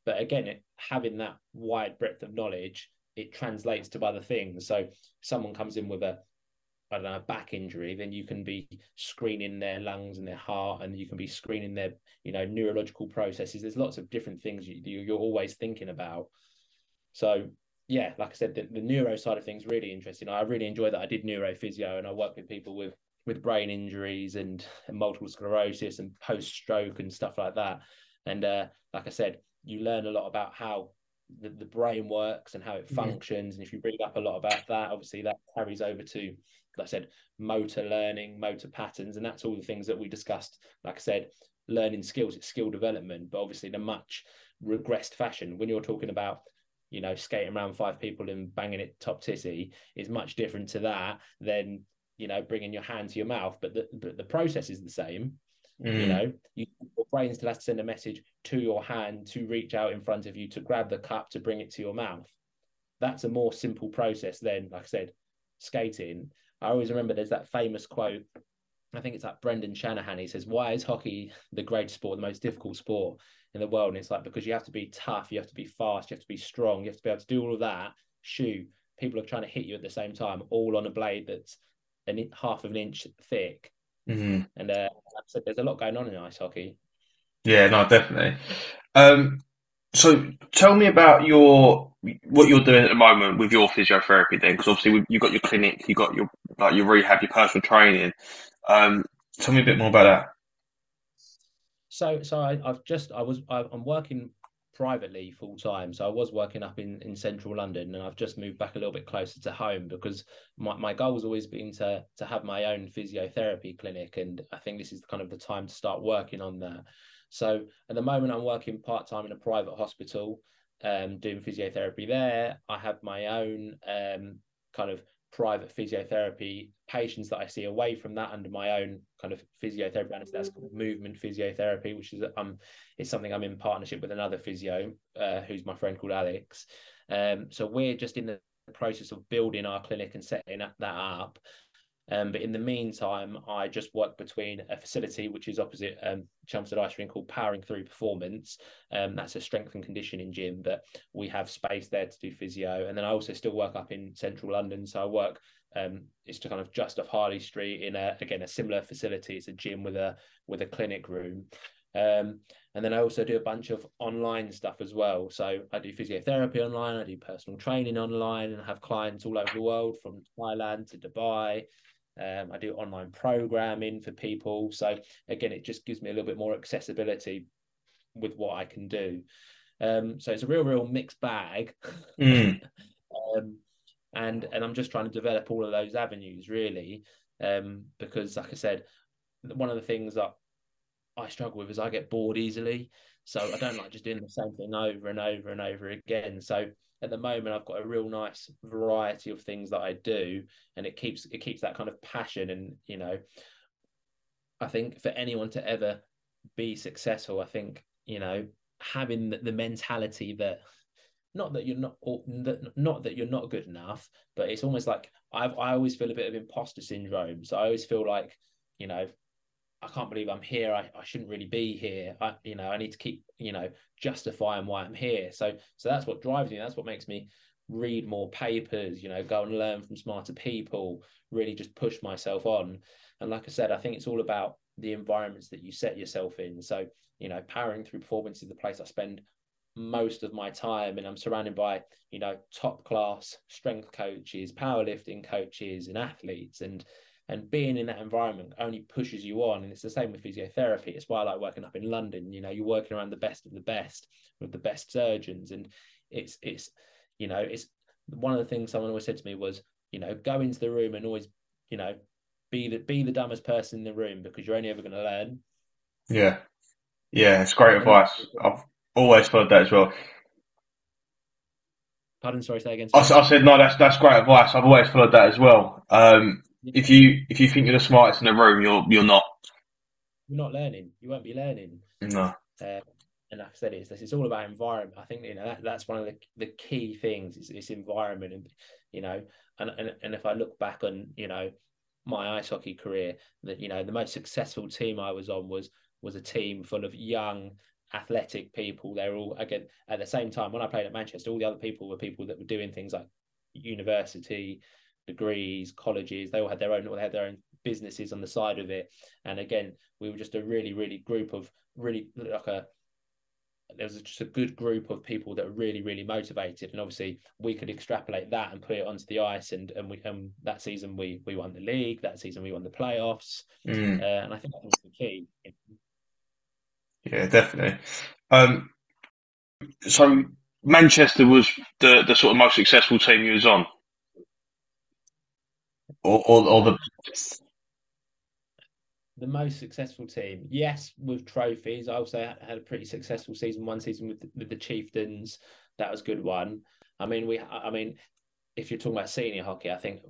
But again, it, having that wide breadth of knowledge, it translates to other things. So someone comes in with a I don't know, a back injury, then you can be screening their lungs and their heart, and you can be screening their, you know, neurological processes. There's lots of different things you, you're always thinking about. So yeah, like I said, the, the neuro side of things really interesting. I really enjoy that. I did neuro physio and I work with people with with brain injuries and, and multiple sclerosis and post stroke and stuff like that. And uh, like I said, you learn a lot about how the, the brain works and how it functions. And if you read up a lot about that, obviously that carries over to, like I said, motor learning, motor patterns, and that's all the things that we discussed. Like I said, learning skills, it's skill development, but obviously in a much regressed fashion. When you're talking about you know, skating around five people and banging it top titty is much different to that than, you know, bringing your hand to your mouth. But the, but the process is the same. Mm. You know, you, your brain still has to send a message to your hand to reach out in front of you to grab the cup to bring it to your mouth. That's a more simple process than, like I said, skating. I always remember there's that famous quote. I think it's like Brendan Shanahan. He says, "Why is hockey the great sport, the most difficult sport?" in the world. And it's like because you have to be tough, you have to be fast, you have to be strong, you have to be able to do all of that, shoot, people are trying to hit you at the same time, all on a blade that's an half of an inch thick. Mm-hmm. And uh, there's a lot going on in ice hockey. Yeah, no, definitely. Um, so tell me about your what you're doing at the moment with your physiotherapy then, because obviously you've got your clinic, you've got your like your rehab, your personal training. Um, tell me a bit more about that. So, so I, have just I was I, I'm working privately full time. So I was working up in, in central London and I've just moved back a little bit closer to home because my, my goal has always been to to have my own physiotherapy clinic and I think this is kind of the time to start working on that. So at the moment I'm working part time in a private hospital, um, doing physiotherapy there. I have my own um, kind of private physiotherapy patients that I see away from that under my own kind of physiotherapy and that's called movement physiotherapy which is um it's something I'm in partnership with another physio uh, who's my friend called Alex. Um so we're just in the process of building our clinic and setting that up um, but in the meantime, I just work between a facility which is opposite um, Chelmsford Ice Rink called Powering Through Performance. Um, that's a strength and conditioning gym, but we have space there to do physio. And then I also still work up in central London. So I work, um, it's to kind of just off Harley Street in a, again, a similar facility. It's a gym with a, with a clinic room. Um, and then I also do a bunch of online stuff as well. So I do physiotherapy online, I do personal training online, and I have clients all over the world from Thailand to Dubai. Um, I do online programming for people. So again, it just gives me a little bit more accessibility with what I can do. Um, so it's a real, real mixed bag. Mm. <laughs> um, and and I'm just trying to develop all of those avenues really, um, because like I said, one of the things that I struggle with is I get bored easily. So I don't like just doing the same thing over and over and over again. So at the moment I've got a real nice variety of things that I do and it keeps it keeps that kind of passion and you know I think for anyone to ever be successful I think you know having the, the mentality that not that you're not not that you're not good enough but it's almost like I've I always feel a bit of imposter syndrome. So I always feel like you know I can't believe I'm here. I, I shouldn't really be here. I, you know, I need to keep, you know, justifying why I'm here. So, so that's what drives me. That's what makes me read more papers, you know, go and learn from smarter people, really just push myself on. And like I said, I think it's all about the environments that you set yourself in. So, you know, powering through performance is the place I spend most of my time and I'm surrounded by, you know, top class strength coaches, powerlifting coaches and athletes and and being in that environment only pushes you on and it's the same with physiotherapy. It's why i like working up in london you know you're working around the best of the best with the best surgeons. And it's it's you know it's one of the things someone always said to me was you know go into the room and always you know be the be the dumbest person in the room because you're only ever going to learn. Yeah. Yeah it's great advice. I've always followed that as well. Pardon sorry say again I, I said no that's that's great advice. I've always followed that as well. Um if you if you think you're the smartest in the room, you're you're not. You're not learning. You won't be learning. No. Uh, and like I said, it's it's all about environment. I think you know that, that's one of the, the key things is this environment, and you know, and, and and if I look back on you know my ice hockey career, that you know the most successful team I was on was was a team full of young athletic people. They're all again at the same time when I played at Manchester. All the other people were people that were doing things like university, degrees, colleges. They all had their own. or They had their own businesses on the side of it. And again, we were just a really, really group of really like a. There was just a good group of people that were really, really motivated, and obviously we could extrapolate that and put it onto the ice. And and we and that season we we won the league. That season we won the playoffs. Mm. Uh, and I think that was the key. Yeah, definitely. Um, so Manchester was the the sort of most successful team you was on or, or, or the the most successful team. Yes, with trophies. I also had a pretty successful season. One season with with the Chieftains, that was good one. I mean, we. I mean, if you're talking about senior hockey, I think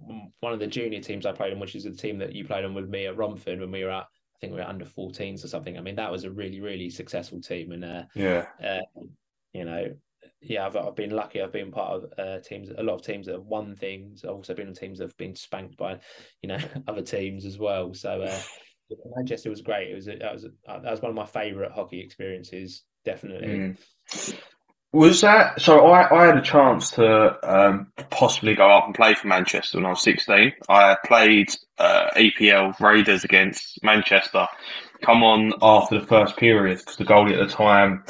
one of the junior teams I played in, which is the team that you played on with me at Romford when we were at, I think we were under 14s or something. I mean, that was a really, really successful team, and uh, yeah, uh, you know, yeah, I've, I've been lucky. I've been part of uh, teams, a lot of teams that have won things. I've also been on teams that have been spanked by, you know, <laughs> other teams as well. So uh, <laughs> Manchester was great. It was a, that was a, that was one of my favourite hockey experiences, definitely. Mm. Was that so? I, I had a chance to um, possibly go up and play for Manchester when I was 16. I played uh, EPL Raiders against Manchester. Come on after the first period because the goalie at the time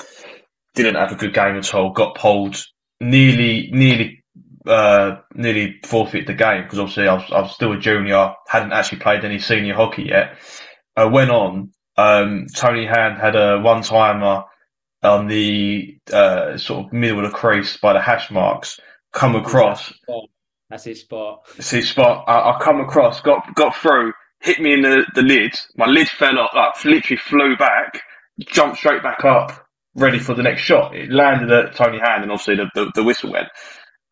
didn't have a good game at all. Got pulled, nearly, nearly, uh, nearly forfeit the game because obviously I was, I was still a junior, hadn't actually played any senior hockey yet. I went on. Um, Tony Hand had a one timer on the uh, sort of middle of the crease by the hash marks, come across. That's his spot. That's his spot. I, I come across, got got through, hit me in the, the lid. My lid fell off, like literally flew back, jumped straight back up, ready for the next shot. It landed at Tony Hand, and obviously the, the, the whistle went.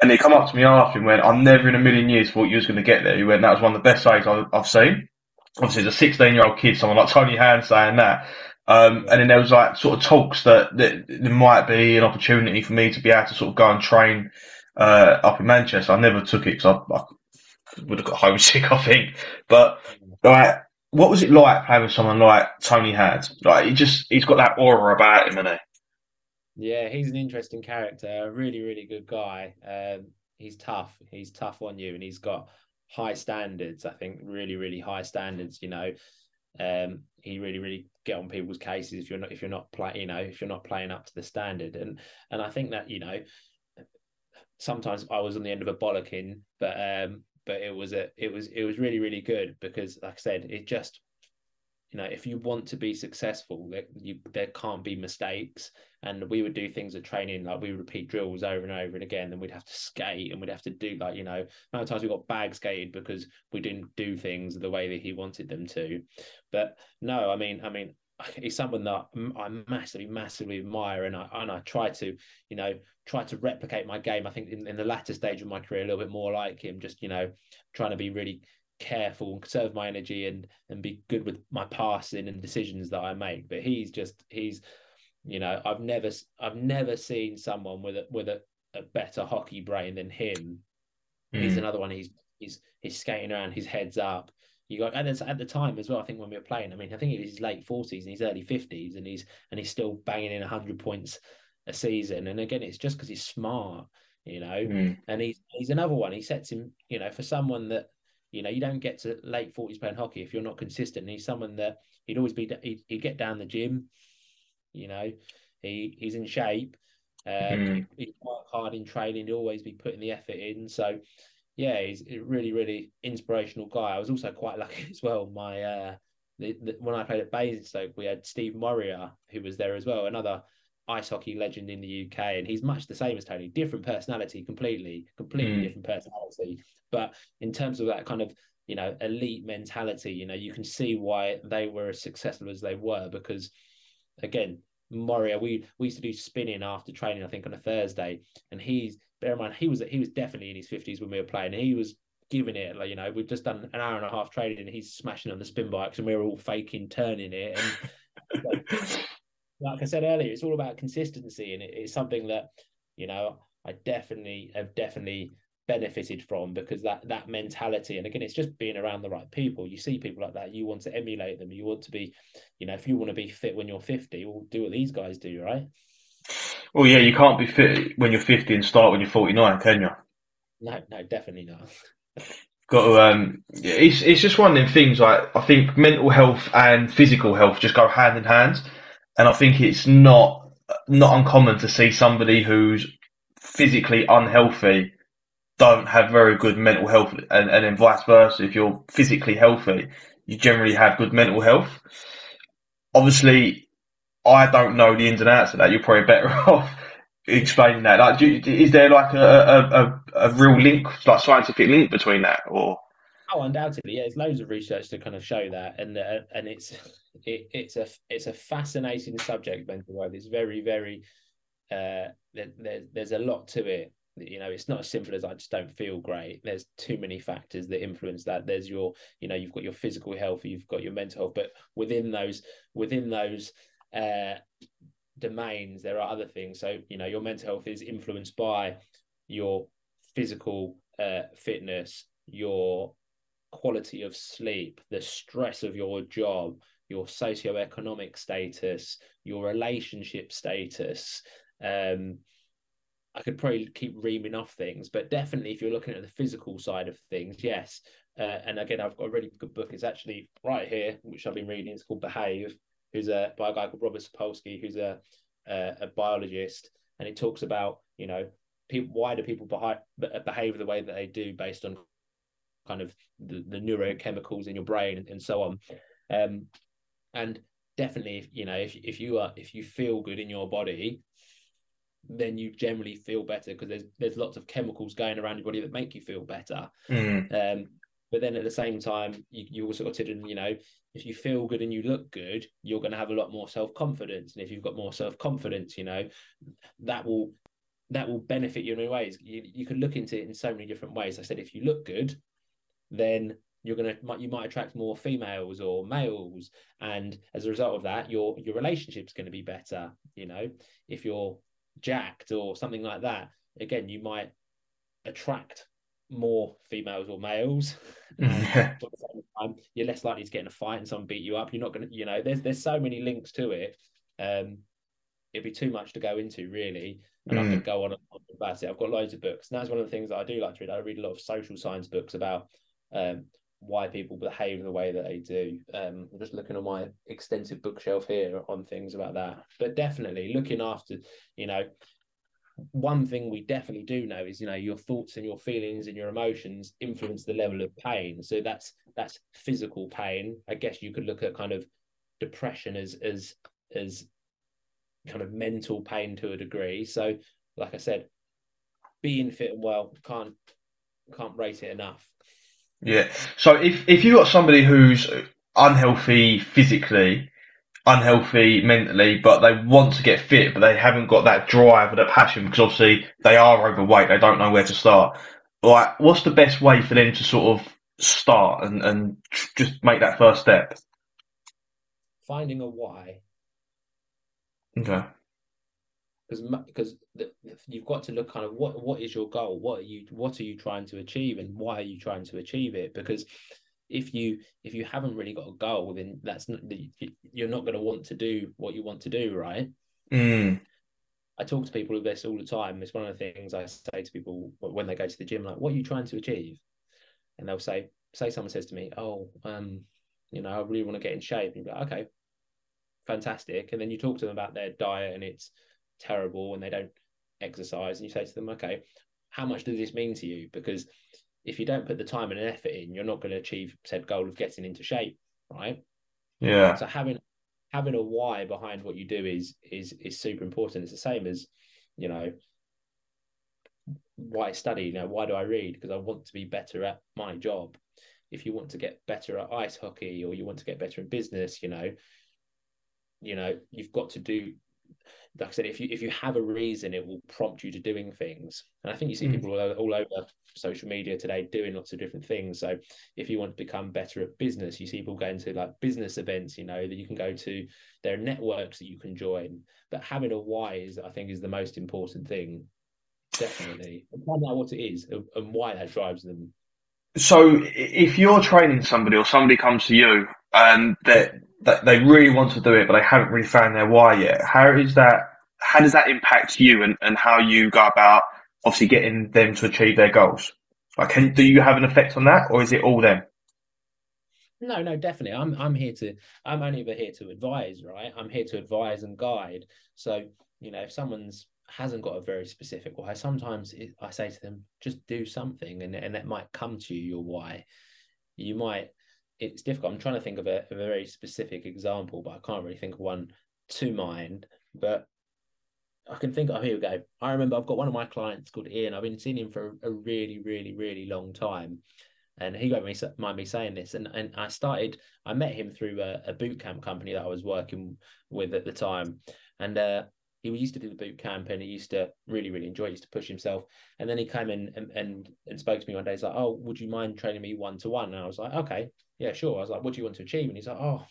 And he come up to me after and went, "I never in a million years thought you was going to get there." He went, "That was one of the best saves I've, I've seen." Obviously, as a 16 year old kid, someone like Tony Hand saying that. Um, and then there was like sort of talks that, that there might be an opportunity for me to be able to sort of go and train uh, up in Manchester. I never took it because I, I, would have got homesick, <laughs> I think. But like, what was it like playing with someone like Tony Hand? Like, he just he's got that aura about him, and he. Yeah, he's an interesting character. A really, really good guy. Um, he's tough. He's tough on you, and he's got high standards. I think really, really high standards. You know, um, he really, really get on people's cases if you're not if you're not playing, you know, if you're not playing up to the standard. And and I think that you know, sometimes I was on the end of a bollocking, but um, but it was a it was it was really really good because like I said, it just you know if you want to be successful there, you, there can't be mistakes and we would do things at training like we would repeat drills over and over and again and we'd have to skate and we'd have to do like you know many times we got bag skated because we didn't do things the way that he wanted them to but no i mean i mean <laughs> he's someone that I massively, massively admire, and I and I try to, you know, try to replicate my game. I think in, in the latter stage of my career, a little bit more like him, just you know, trying to be really careful and conserve my energy and and be good with my passing and decisions that I make. But he's just he's you know I've never I've never seen someone with a with a, a better hockey brain than him. Mm. He's another one. He's he's he's skating around. His head's up. You got and at the time as well. I think when we were playing, I mean, I think he was his late forties and his early fifties, and he's and he's still banging in hundred points a season. And again, it's just because he's smart, you know. Mm. And he's he's another one. He sets him, you know, for someone that you know, you don't get to late forties playing hockey if you're not consistent. he's someone that he'd always be. He'd, he'd, get down the gym. You know, he he's in shape. Um, mm. he, he'd work hard in training. He'd always be putting the effort in. So, yeah, he's a really, really inspirational guy. I was also quite <laughs> lucky as well. My uh, the, the, when I played at Basingstoke, we had Steve Moria who was there as well, another ice hockey legend in the UK, and he's much the same as Tony. Different personality, completely, completely mm. different personality. But in terms of that kind of you know elite mentality, you know, you can see why they were as successful as they were because, again, Moria, we we used to do spinning after training, I think, on a Thursday, and he's bear in mind he was he was definitely in his fifties when we were playing. he was giving it like you know we've just done an hour and a half training, and he's smashing on the spin bikes, and we are all faking turning it. And <laughs> like I said earlier, it's all about consistency, and it, it's something that you know I definitely have definitely benefited from because that that mentality and again it's just being around the right people. You see people like that you want to emulate them you want to be you know if you want to be fit when you're 50 well do what these guys do right? Well yeah you can't be fit when you're 50 and start when you're 49 can you? No no definitely not. Got to um it's it's just one of them things like i think mental health and physical health just go hand in hand and I think it's not not uncommon to see somebody who's physically unhealthy don't have very good mental health, and, and then vice versa. If you're physically healthy, you generally have good mental health. Obviously, I don't know the ins and outs of that. You're probably better <laughs> off explaining that. Like, you, is there like a, a, a, a real link, like scientific link between that, or? Oh, undoubtedly, yeah. There's loads of research to kind of show that, and uh, and it's <laughs> it, it's a it's a fascinating subject. Mental health. It's very very. Uh, there, there's a lot to it. You know, it's not as simple as I just don't feel great. There's too many factors that influence that. There's your, you know, you've got your physical health, you've got your mental health, but within those within those uh, domains, there are other things. So you know, your mental health is influenced by your physical uh, fitness, your quality of sleep, the stress of your job, your socioeconomic status, your relationship status, um, I could probably keep reaming off things, but definitely if you're looking at the physical side of things, yes. Uh, and again, I've got a really good book. It's actually right here, which I've been reading. It's called Behave, who's a by a guy called Robert Sapolsky, who's a a, a biologist, and it talks about you know people why do people behave, behave the way that they do based on kind of the, the neurochemicals in your brain and, and so on. Um, and definitely, you know, if if you are if you feel good in your body, then you generally feel better because there's there's lots of chemicals going around your body that make you feel better. Mm. Um, but then at the same time, you, you also got to, you know, if you feel good and you look good, you're going to have a lot more self confidence. And if you've got more self confidence, you know, that will that will benefit you in many ways. You, you can look into it in so many different ways. I said, if you look good, then you're gonna you might attract more females or males, and as a result of that, your your relationship's going to be better. You know, if you're jacked or something like that, again, you might attract more females or males. <laughs> Time, you're less likely to get in a fight and someone beat you up. You're not going to, you know, there's there's so many links to it. Um, it'd be too much to go into, really. And I Mm. could go on and on about it. I've got loads of books. And that's one of the things that I do like to read. I read a lot of social science books about um, why people behave the way that they do. Um, I'm just looking on my extensive bookshelf here on things about that. But definitely looking after, you know, one thing we definitely do know is you know your thoughts and your feelings and your emotions influence the level of pain so that's that's physical pain i guess you could look at kind of depression as as as kind of mental pain to a degree so like i said being fit and well can't can't rate it enough Yeah. So if if you got somebody who's unhealthy physically, unhealthy mentally, but they want to get fit, but they haven't got that drive or that passion because obviously they are overweight, they don't know where to start. Like, what's the best way for them to sort of start and and just make that first step? finding a why Okay. Because because you've got to look kind of what what is your goal? What are you what are you trying to achieve and why are you trying to achieve it? Because if you if you haven't really got a goal then that's not you're not going to want to do what you want to do right? Mm. i talk to people with this all the time. It's one of the things i say to people when they go to the gym like what are you trying to achieve? And they'll say say someone says to me oh um you know i really want to get in shape. And you're like okay fantastic. And then you talk to them about their diet and it's terrible and they don't exercise and you say to them okay how much does this mean to you? Because if you don't put the time and effort in you're not going to achieve said goal of getting into shape right? Yeah. so having having a why behind what you do is is is super important. It's the same as you know why study. You know why do i read? Because i want to be better at my job. If you want to get better at ice hockey or you want to get better in business you know you know you've got to do like I said, if you if you have a reason, it will prompt you to doing things. And I think you see Mm. people all over, all over social media today doing lots of different things. So if you want to become better at business, you see people going to like business events, you know, that you can go to. There are networks that you can join. But having a why is, I think, is the most important thing. Definitely, find out what it is and- why that drives them. So if you're training somebody or somebody comes to you and they that they really want to do it, but they haven't really found their why yet, how is that? How does that impact you and, and how you go about obviously getting them to achieve their goals? Like, can, do you have an effect on that, or is it all them? No, no, definitely. I'm I'm here to I'm only ever here to advise, right? I'm here to advise and guide. So, you know, if someone's hasn't got a very specific why, sometimes it, I say to them, just do something and and that might come to you your why. You might it's difficult. I'm trying to think of a, a very specific example, but I can't really think of one to mind. But I can think, oh, here we go. I remember I've got one of my clients called Ian. I've been seeing him for a really, really, really long time. And he won't me- mind me saying this. And, and I started, I met him through a, a boot camp company that I was working with at the time. And uh, he used to do the boot camp and he used to really, really enjoy it, he used to push himself. And then he came in and, and, and spoke to me one day. He's like, Oh, would you mind training me one to one? And I was like, Okay, yeah, sure. I was like, What do you want to achieve? And he's like, Oh,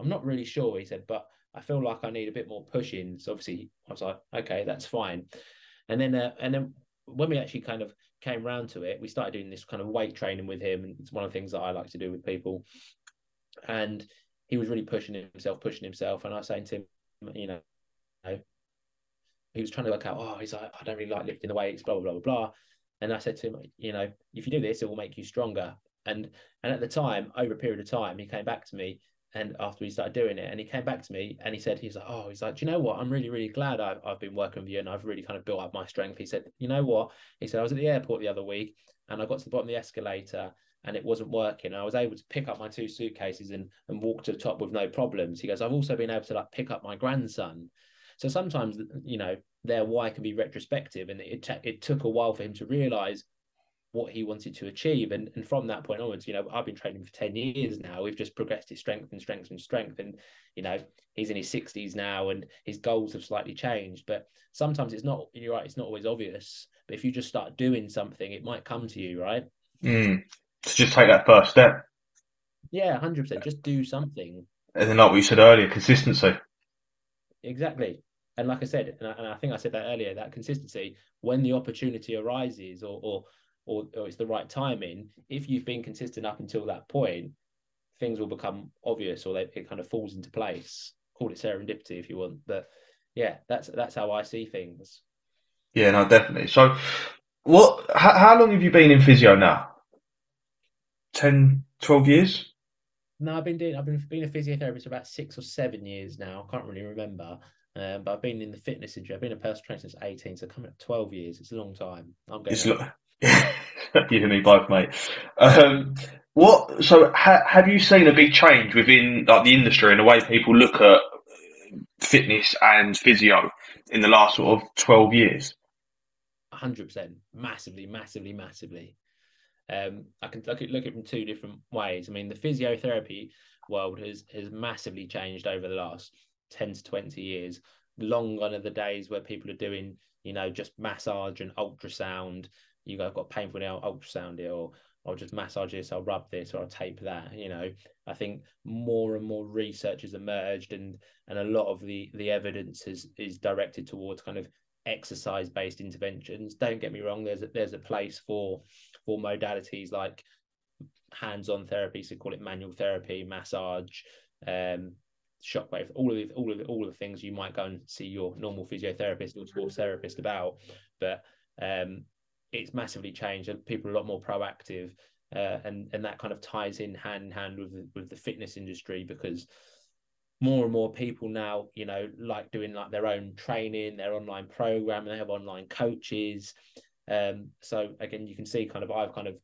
I'm not really sure. He said, But I feel like I need a bit more pushing. So obviously, I was like, Okay, that's fine. And then, uh, and then when we actually kind of came round to it, we started doing this kind of weight training with him. And it's one of the things that I like to do with people. And he was really pushing himself, pushing himself. And I was saying to him, you know, he was trying to work out, oh, he's like, I don't really like lifting the weights, blah, blah, blah, blah. And I said to him, you know, if you do this, it will make you stronger. And and at the time, over a period of time, he came back to me and after he started doing it, and he came back to me and he said, he's like, oh, he's like, do you know what? I'm really, really glad I've, I've been working with you and I've really kind of built up my strength. He said, you know what? He said, I was at the airport the other week and I got to the bottom of the escalator and it wasn't working. I was able to pick up my two suitcases and, and walk to the top with no problems. He goes, I've also been able to like pick up my grandson. So sometimes, you know, their why can be retrospective and it, t- it took a while for him to realize what he wanted to achieve. And, and from that point onwards, you know, I've been training for 10 years now. We've just progressed his strength and strength and strength. And, you know, he's in his 60s now and his goals have slightly changed. But sometimes it's not, you're right, it's not always obvious. But if you just start doing something, it might come to you, right? Mm. So just take that first step. Yeah, 100%. Just do something. And then, like what you said earlier, consistency. Exactly. And like I said, and I, and I think I said that earlier, that consistency, when the opportunity arises or, or or, or it's the right timing, if you've been consistent up until that point, things will become obvious or they, it kind of falls into place. Call it serendipity if you want, but yeah, that's that's how I see things. Yeah, no, definitely. So, what? How, how long have you been in physio now? 10, 12 years? No, I've been doing. I've been being a physiotherapist for about six or seven years now. I can't really remember. Um, but I've been in the fitness industry. I've been a personal trainer since 18, so coming up 12 years. It's a long time. I'm going. <laughs> you and me both, mate. Um, what? So, ha, have you seen a big change within like the industry and the way people look at fitness and physio in the last sort of twelve years? Hundred percent, massively, massively, massively. Um, I can look at look at it from two different ways. I mean, the physiotherapy world has has massively changed over the last ten to twenty years. Long gone are the days where people are doing, you know, just massage and ultrasound you go, I've got painful nail, ultrasound it, or I'll just massage this, I'll rub this, or I'll tape that. You know, I think more and more research has emerged, and and a lot of the the evidence is is directed towards kind of exercise based interventions. Don't get me wrong, there's a, there's a place for for modalities like hands on therapy, so call it manual therapy, massage, um, shockwave, all of the, all of the, all of the things you might go and see your normal physiotherapist or sports therapist about, but um, it's massively changed and people are a lot more proactive uh, and and that kind of ties in hand in hand with the, with the fitness industry because more and more people now you know like doing like their own training their online program they have online coaches um so again you can see kind of i've kind of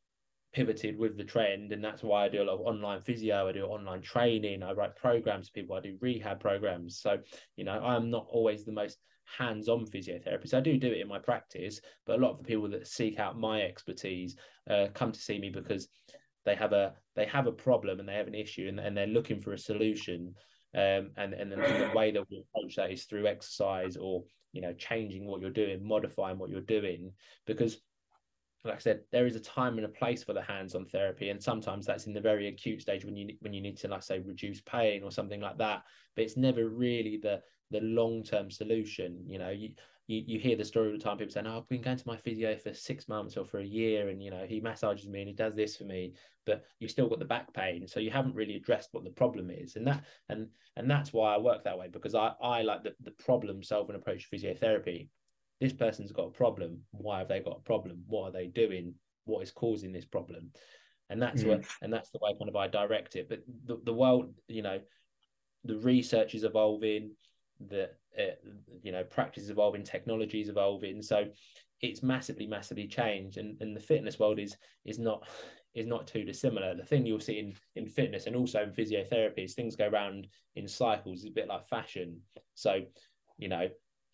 pivoted with the trend and that's why i do a lot of online physio i do online training i write programs for people i do rehab programs so you know i'm not always the most hands-on physiotherapist. I do do it in my practice, but a lot of the people that seek out my expertise uh, come to see me because they have a they have a problem and they have an issue and, and they're looking for a solution. Um, and and, the way that we approach that is through exercise or you know changing what you're doing, modifying what you're doing because like I said, there is a time and a place for the hands-on therapy, and sometimes that's in the very acute stage when you when you need to, like say, reduce pain or something like that. But it's never really the the long-term solution. You know, you you, you hear the story all the time. People saying, "Oh, I've been going to my physio for six months or for a year, and you know, he massages me and he does this for me, but you've still got the back pain, so you haven't really addressed what the problem is." And that and and that's why I work that way because I I like the the problem-solving approach to physiotherapy this person's got a problem. Why have they got a problem? What are they doing? What is causing this problem? And that's mm. what, and that's the way kind of I direct it. But the, the world, you know, the research is evolving, the uh, you know practice is evolving, technology is evolving. So it's massively, massively changed. And and the fitness world is is not is not too dissimilar. The thing you'll see in in fitness and also in physiotherapy is things go around in cycles. It's a bit like fashion. So you know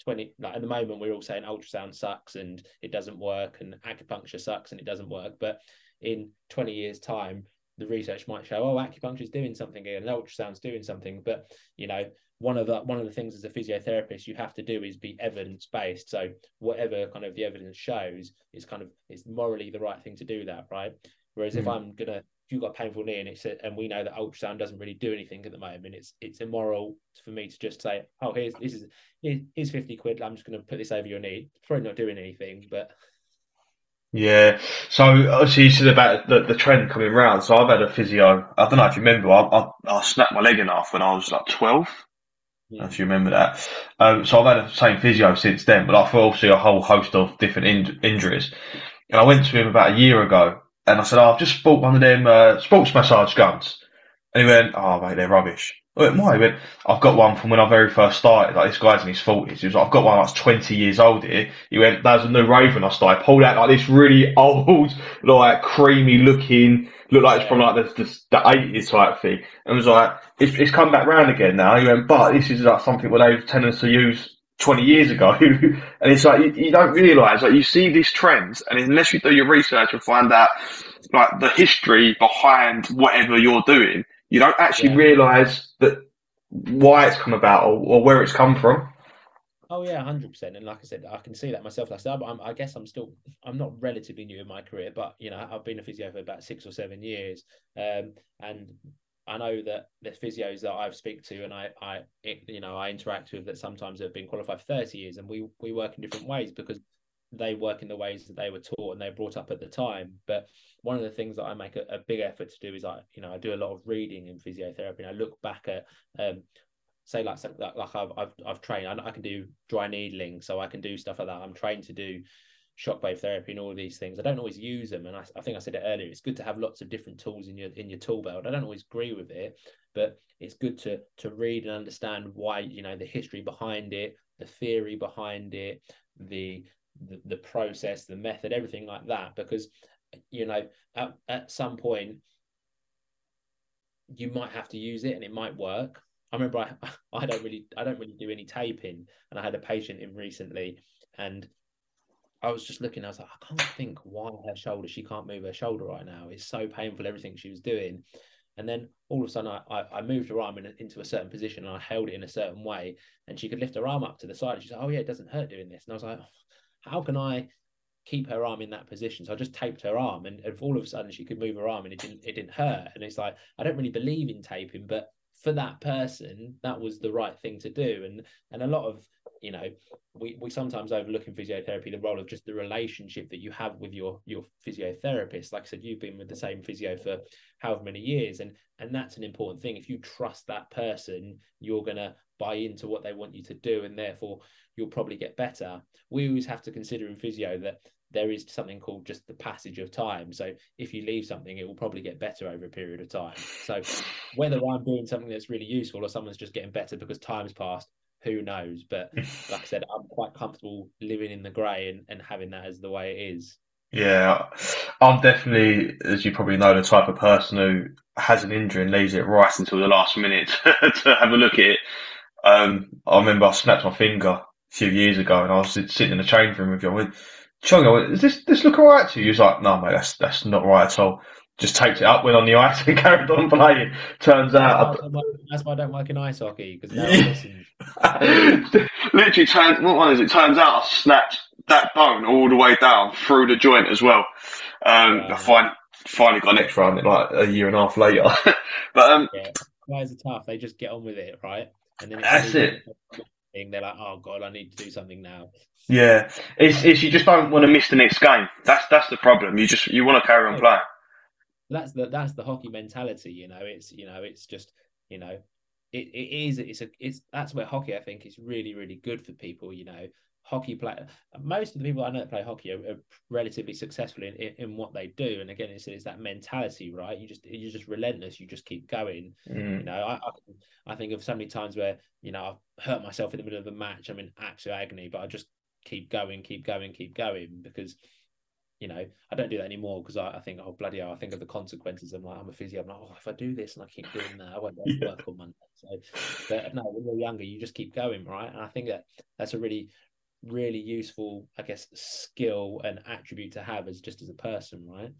20 like at the moment we're all saying ultrasound sucks and it doesn't work and acupuncture sucks and it doesn't work but in 20 years time the research might show oh acupuncture is doing something and ultrasound's doing something but you know one of the one of the things as a physiotherapist you have to do is be evidence based so whatever kind of the evidence shows is kind of is morally the right thing to do that right whereas mm. if i'm gonna if you've got a painful knee and it's a, and we know that ultrasound doesn't really do anything at the moment, it's it's immoral for me to just say, oh, here's this is here's fifty quid. I'm just going to put this over your knee. It's probably not doing anything, but yeah. So obviously you said about the, the trend coming round. So I've had a physio. I don't know if you remember. I, I, I snapped my leg in half when I was like twelve. I if you remember that. Um, so I've had the same physio since then, but I've obviously a whole host of different in- injuries. And I went to him about a year ago, and I said, oh, "I've just bought one of them uh, sports massage guns." And he went, "Oh, mate, they're rubbish." I went, "Why?" He went, "I've got one from when I very first started. Like this guy's in his forties. He was like, I've got one that's twenty years old here." He went, "That was a new Raven I started. Pulled out like this really <laughs> old, like creamy looking." Looked like it's from like the the, the eighties type thing, and was like, it's, it's come back round again now. He went, but this is like something where they've tended to use 20 years ago. <laughs> and it's like, you, you don't realise, like, you see these trends, and unless you do your research and find out, like, the history behind whatever you're doing, you don't actually Yeah. realise that why it's come about or, or where it's come from. Oh yeah, hundred percent. And like I said, I can see that myself. Like I said, I'm, I guess I'm still, I'm not relatively new in my career, but you know, I've been a physio for about six or seven years, um, and I know that the physios that I've speak to and I, I, it, you know, I interact with that sometimes have been qualified for thirty years, and we we work in different ways because they work in the ways that they were taught and they were brought up at the time. But one of the things that I make a, a big effort to do is I, you know, I do a lot of reading in physiotherapy, and I look back at um, say like like, I've, I've I've trained I, I can do dry needling so I can do stuff like that. I'm trained to do shockwave therapy and all these things. I don't always use them and I, I think I said it earlier it's good to have lots of different tools in your in your tool belt. I don't always agree with it but it's good to to read and understand why you know the history behind it the theory behind it the the, the process the method everything like that because you know at, at some point you might have to use it and it might work I remember I, <laughs> I don't really I don't really do any taping, and I had a patient in recently, and I was just looking. I was like, I can't think why her shoulder. She can't move her shoulder right now. It's so painful. Everything she was doing, and then all of a sudden I I, I moved her arm in, into a certain position and I held it in a certain way, and she could lift her arm up to the side. She's like, Oh yeah, it doesn't hurt doing this. And I was like, How can I? keep her arm in that position so i just taped her arm and, and all of a sudden she could move her arm and it didn't it didn't hurt and it's like i don't really believe in taping but for that person that was the right thing to do. And and a lot of you know we, we sometimes overlook in physiotherapy the role of just the relationship that you have with your your physiotherapist. Like i said you've been with the same physio for however many years and and that's an important thing. If you trust that person you're going to buy into what they want you to do and therefore you'll probably get better. We always have to consider in physio that there is something called just the passage of time. So if you leave something, it will probably get better over a period of time. So whether I'm doing something that's really useful or someone's just getting better because time's passed, who knows? But <laughs> like I said, I'm quite comfortable living in the grey and, and having that as the way it is. Yeah, I'm definitely, as you probably know, the type of person who has an injury and leaves it right until the last minute <laughs> to have a look at it. Um, I remember I snapped my finger a few years ago and I was sitting in the change room with you. I went, Chong, I went, does this, this look alright to you? He was like, no, mate, that's, that's not right at all. Just taped it up, went on the ice and <laughs> carried on playing. Turns out. That's why, that's why I don't work in ice hockey because now. <laughs> Literally, turns, what one is it? Turns out I snapped that bone all the way down through the joint as well. Um, Wow. I find, finally got an X-ray on it like a year and a half later. <laughs> but um, Yeah, players are tough. They just get on with it, right? And then That's it. Thing, they're like, oh god, I need to do something now. yeah, it's, it's you just don't want to miss the next game. That's that's the problem. You just you want to carry on playing. That's the that's the hockey mentality, you know. It's you know, it's just you know, it, it is it's a it's that's where hockey I think is really really good for people. You know, hockey player. most of the people I know that play hockey are, are relatively successful in, in, in what they do. And again, it's, it's that mentality, right? You just you're just relentless. You just keep going. Mm. You know, I, I, I think of so many times where you know I've hurt myself in the middle of a match. I'm in absolute agony, but I just keep going, keep going, keep going because you know I don't do that anymore because I, I think oh bloody hell, I think of the consequences. I'm like I'm a physio. I'm like oh if I do this and I keep doing that, I won't be able to <laughs> work on Monday. So, but no, when you're younger, you just keep going, right? And I think that that's a really really useful, I guess, skill and attribute to have as just as a person, right?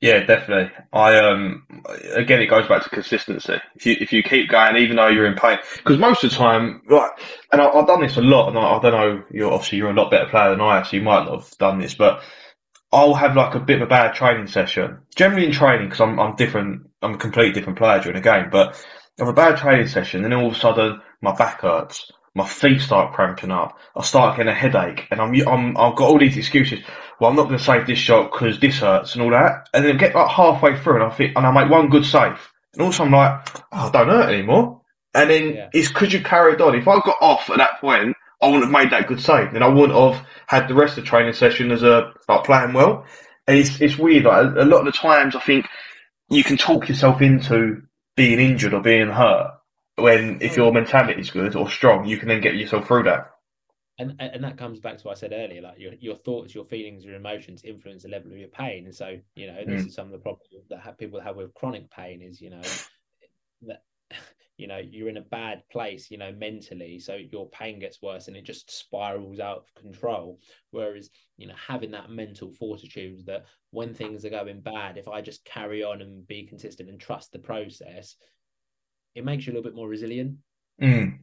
Yeah, definitely. I um again, it goes back to consistency. If you if you keep going, even though you're in pain, because most of the time, right, and I, I've done this a lot, and I, I don't know, you're obviously you're a lot better player than I, so you might not have done this, but I'll have like a bit of a bad training session. Generally in training, because I'm I'm different, I'm a completely different player during a game, but I have a bad training session, and then all of a sudden my back hurts. My feet start cramping up. I start getting a headache, and I'm, I'm I've got all these excuses. Well, I'm not going to save this shot because this hurts and all that. And then get like halfway through, and I think, and I make one good save, and also I'm like, oh, I don't hurt anymore. And then Yeah. it's because you carried on. If I got off at that point, I wouldn't have made that good save. and I wouldn't have had the rest of the training session as a like playing well. And it's it's weird. Like a, a lot of the times, I think you can talk yourself into being injured or being hurt. When if your mentality is good or strong, you can then get yourself through that. and and that comes back to what I said earlier, like your your thoughts, your feelings, your emotions influence the level of your pain. And so, you know, this Mm. is some of the problems that have, people have with chronic pain is, you know, that <laughs> you know you're in a bad place, you know, mentally, so your pain gets worse and it just spirals out of control. Whereas, you know, having that mental fortitude that when things are going bad, if I just carry on and be consistent and trust the process, it makes you a little bit more resilient. Mm.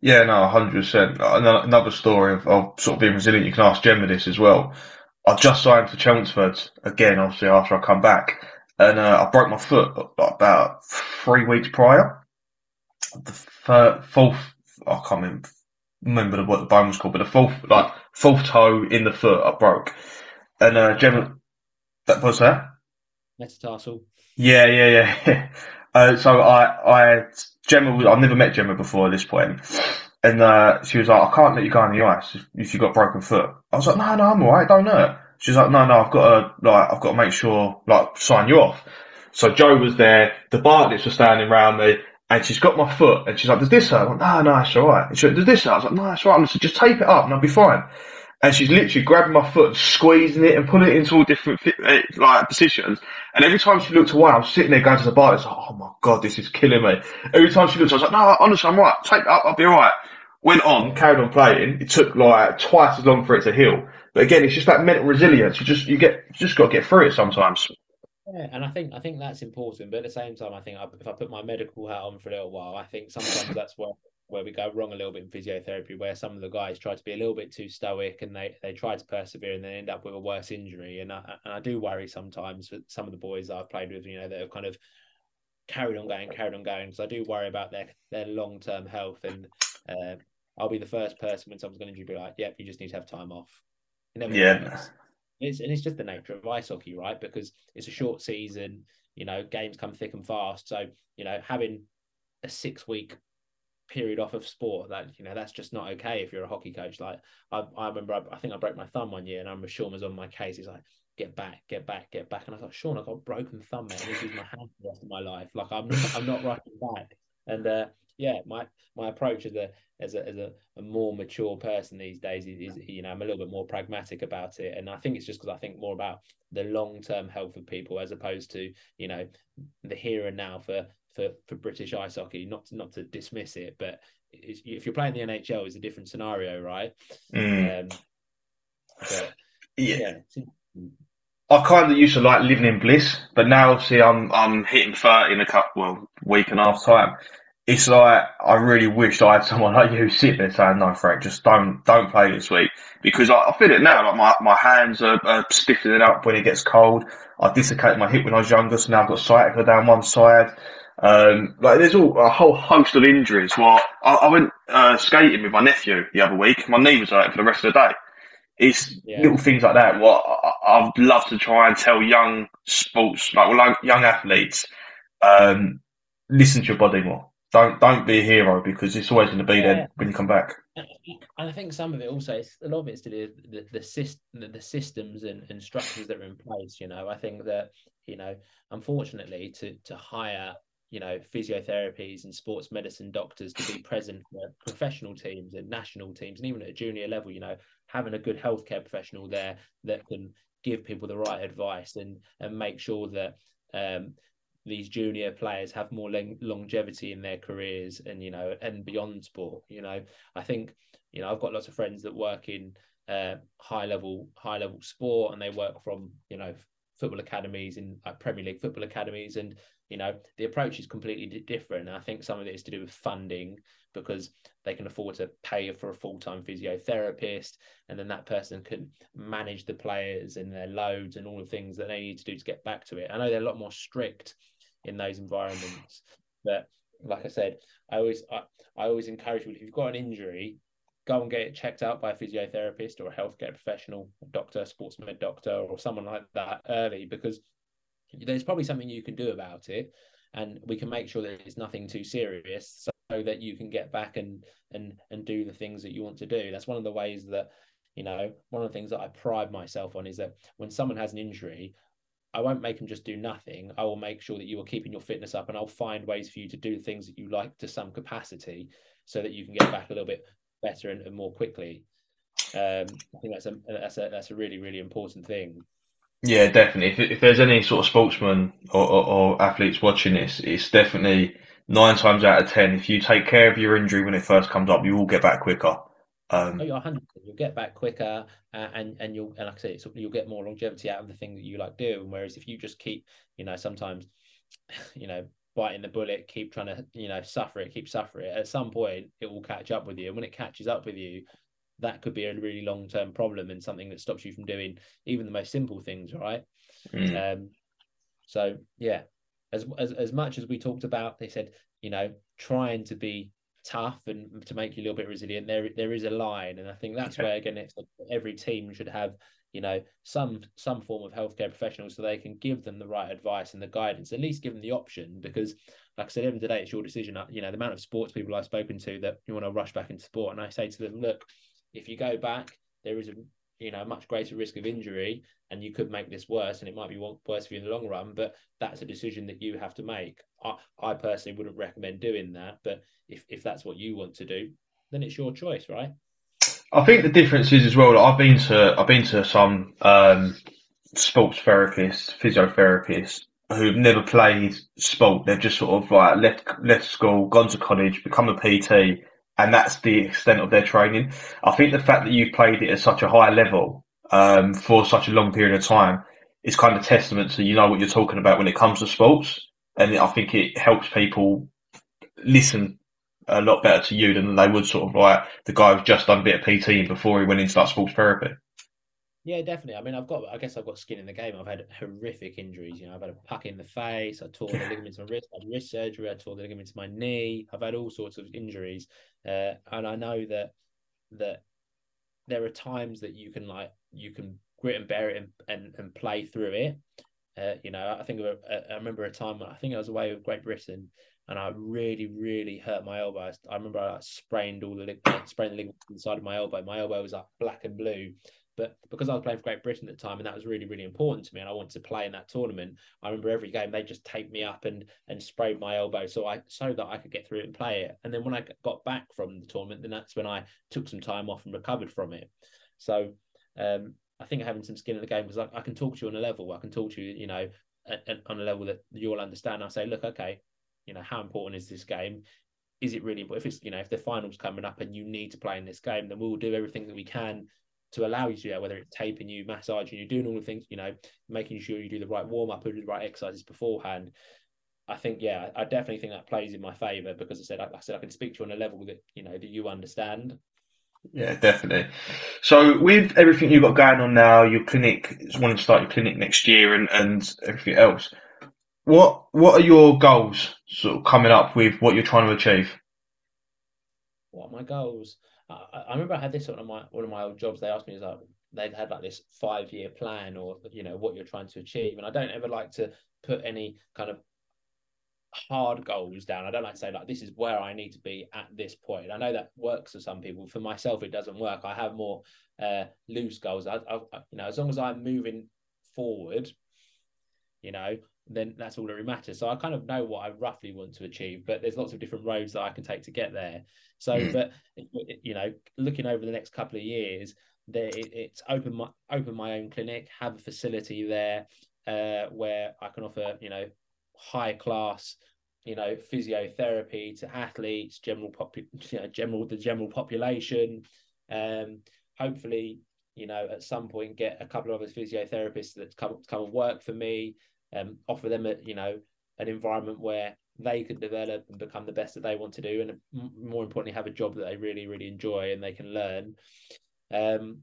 Yeah, no, hundred percent. Another story of, of sort of being resilient. You can ask Gemma this as well. I just signed for Chelmsford again, obviously after I come back, and uh, I broke my foot about three weeks prior. The third, fourth, I can't remember, what the bone was called, but the fourth, like fourth toe in the foot, I broke. And uh, Gemma, that was that. Metatarsal. Yeah, yeah, yeah. <laughs> Uh, so I, I, Gemma, I've never met Gemma before at this point, and uh, she was like, "I can't let you go on the ice if, you've got a broken foot." I was like, "No, no, I'm alright, don't hurt." She's like, "No, no, I've got to, like, I've got to make sure, like, sign you off." So Joe was there, the Bartletts were standing around me, and she's got my foot, and she's like, "Does this hurt?" I'm like, "No, no, it's alright." And she went, "Does this hurt?" I was like, "No, it's alright." I said, "Just tape it up, and I'll be fine." And she's literally grabbing my foot, squeezing it, and putting it into all different eh, like positions. And every time she looked away, I was sitting there going to the bar. It's like, oh my god, this is killing me. Every time she looked, I was like, no, honestly, I'm right. Take up, I'll be alright. Went on, carried on playing. It took like twice as long for it to heal. But again, it's just that mental resilience. You just you get you just got to get through it sometimes. Yeah, and I think I think that's important, but at the same time, I think I, if I put my medical hat on for a little while, I think sometimes <laughs> that's where where we go wrong a little bit in physiotherapy, where some of the guys try to be a little bit too stoic and they they try to persevere and they end up with a worse injury. And I and I do worry sometimes with some of the boys I've played with, you know, that have kind of carried on going, carried on going, because I do worry about their their long term health. And uh, I'll be the first person when someone's going to be like, "Yep, you just need to have time off." Yeah. happens. It's and it's just the nature of ice hockey, right? Because it's a short season. You know, games come thick and fast. So you know, having a six week period off of sport that you know that's just not okay if you're a hockey coach. Like I, I remember, I, I think I broke my thumb one year, and I remember Sean was on my case. He's like, "Get back, get back, get back," and I like, "Sean, I got a broken thumb, mate. I need to my hand for the rest of my life. Like I'm, not, I'm not rushing back." And uh, yeah, my my approach as a as a as a, a more mature person these days is, is you know I'm a little bit more pragmatic about it, and I think it's just because I think more about the long term health of people as opposed to you know the here and now for for for British ice hockey. Not to, not to dismiss it, but it's, if you're playing the NHL, it's a different scenario, right? Mm. Um, but Yeah. yeah, I kind of used to like living in bliss, but now obviously I'm I'm hitting thirty in a couple well week and a half time. It's like I really wished I had someone like you sitting there saying, "No, Frank, just don't don't play this week," because I, I feel it now. Like my, my hands are, are stiffening up when it gets cold. I dislocated my hip when I was younger, so now I've got sciatica down one side. Um, like there's all a whole host of injuries. Well, I, I went uh, skating with my nephew the other week. My knee was hurt for the rest of the day. It's Yeah. little things like that. What I, I'd love to try and tell young sports, like young- athletes, um, listen to your body more. Don't don't be a hero because it's always going to be Yeah. there when you come back. and I think some of it also, it's, a lot of it's to do with the the, syst- the, the systems and, and structures that are in place. You know, I think that you know, unfortunately, to to hire you know physiotherapies and sports medicine doctors to be <laughs> present for professional teams and national teams and even at a junior level, you know, having a good healthcare professional there that can give people the right advice and and make sure that um, these junior players have more long- longevity in their careers and you know and beyond sport you know. I think you know i've got lots of friends that work in uh, high level high level sport and they work from you know football academies and like premier league football academies and you know the approach is completely di- different and i think some of it is to do with funding because they can afford to pay for a full-time physiotherapist and then that person can manage the players and their loads and all the things that they need to do to get back to it i know they're a lot more strict in those environments. But like I said, I always I, I always encourage people if you've got an injury, go and get it checked out by a physiotherapist or a healthcare professional, a doctor, sports med doctor, or someone like that early because there's probably something you can do about it, and we can make sure that it's nothing too serious. So that you can get back and and and do the things that you want to do. That's one of the ways that you know one of the things that I pride myself on is that when someone has an injury, I won't make them just do nothing. I will make sure that you are keeping your fitness up, and I'll find ways for you to do things that you like to some capacity, so that you can get back a little bit better and, and more quickly. Um, I think that's a that's a that's a really really important thing. Yeah, definitely. If, if there's any sort of sportsman or, or, or athletes watching this, it's definitely nine times out of ten. If you take care of your injury when it first comes up, you will get back quicker. Um, oh, you're 100 You'll get back quicker, uh, and and you'll and like I say, you'll get more longevity out of the thing that you like doing. Whereas if you just keep, you know, sometimes, <sighs> you know, biting the bullet, keep trying to, you know, suffer it, keep suffering it. At some point, it will catch up with you, and when it catches up with you, that could be a really long term problem and something that stops you from doing even the most simple things, right? Mm. Um, so yeah, as, as as much as we talked about, they said, you know, trying to be tough and to make you a little bit resilient there there is a line. And i think that's where again it's every team should have you know some some form of healthcare professionals so they can give them the right advice and the guidance at least give them the option. Because like i said even today it's your decision. Uh, you know the amount of sports people i've spoken to that you want to rush back into sport. And i say to them look if you go back there is a you know much greater risk of injury and you could make this worse and it might be worse for you in the long run but that's a decision that you have to make. I, I personally wouldn't recommend doing that but if, if that's what you want to do then it's your choice right? I think the difference is as well i've been to i've been to some um, sports therapists physiotherapists who've never played sport. They've just sort of like left left school gone to college become a pt and that's the extent of their training. I think the fact that you've played it at such a high level um, for such a long period of time is kind of testament to you know what you're talking about when it comes to sports, and I think it helps people listen a lot better to you than they would sort of like the guy who's just done a bit of PT before he went into that sports therapy. Yeah, definitely. I mean, I've got, I guess I've got skin in the game. I've had horrific injuries. You know, I've had a puck in the face. I tore the ligaments in my wrist. I had wrist surgery. I tore the ligaments in my knee. I've had all sorts of injuries, uh, and I know that that there are times that you can like you can grit and bear it and and, and play through it. Uh, you know, I think I remember a time I think I was away with Great Britain and I really, really hurt my elbow. I remember I sprained all the <clears throat> sprained the ligaments inside of my elbow. My elbow was like black and blue, but because I was playing for Great Britain at the time, and that was really, really important to me, and I wanted to play in that tournament, I remember every game they just taped me up and and sprayed my elbow so I so that I could get through it and play it. And then when I got back from the tournament, then that's when I took some time off and recovered from it. So um, I think having some skin in the game because I, I, can talk to you on a level, I can talk to you, you know, on a level that you'll understand. I say, look, okay, you know, how important is this game? Is it really important? If it's, you know, if the finals coming up and you need to play in this game, then we'll do everything that we can to allow you to do that, whether it's taping you, massaging you, doing all the things, you know, making sure you do the right warm up or do the right exercises beforehand. I think, yeah, I definitely think that plays in my favour because I said, like I said, I can speak to you on a level that you know that you understand. Yeah, definitely. So with everything you've got going on now, your clinic is wanting to start your clinic next year and, and everything else. What what are your goals sort of coming up with what you're trying to achieve? What are my goals? I, I remember I had this one of my one of my old jobs. They asked me, "Is like they'd had like this five year plan or you know what you're trying to achieve, and I don't ever like to put any kind of hard goals down. I don't like to say like this is where I need to be at this point. I know that works for some people. For myself, it doesn't work. I have more uh, loose goals. I, I, you know, as long as I'm moving forward, you know, then that's all that really matters. So I kind of know what I roughly want to achieve, but there's lots of different roads that I can take to get there. So, mm. but you know, looking over the next couple of years, there it, it's open my open my own clinic, have a facility there uh, where I can offer you know high class you know physiotherapy to athletes, general pop, <laughs> you know, general the general population. Um, hopefully, you know, at some point get a couple of other physiotherapists that come come and work for me um, offer them a, you know an environment where they can develop and become the best that they want to do and more importantly have a job that they really really enjoy and they can learn. Um,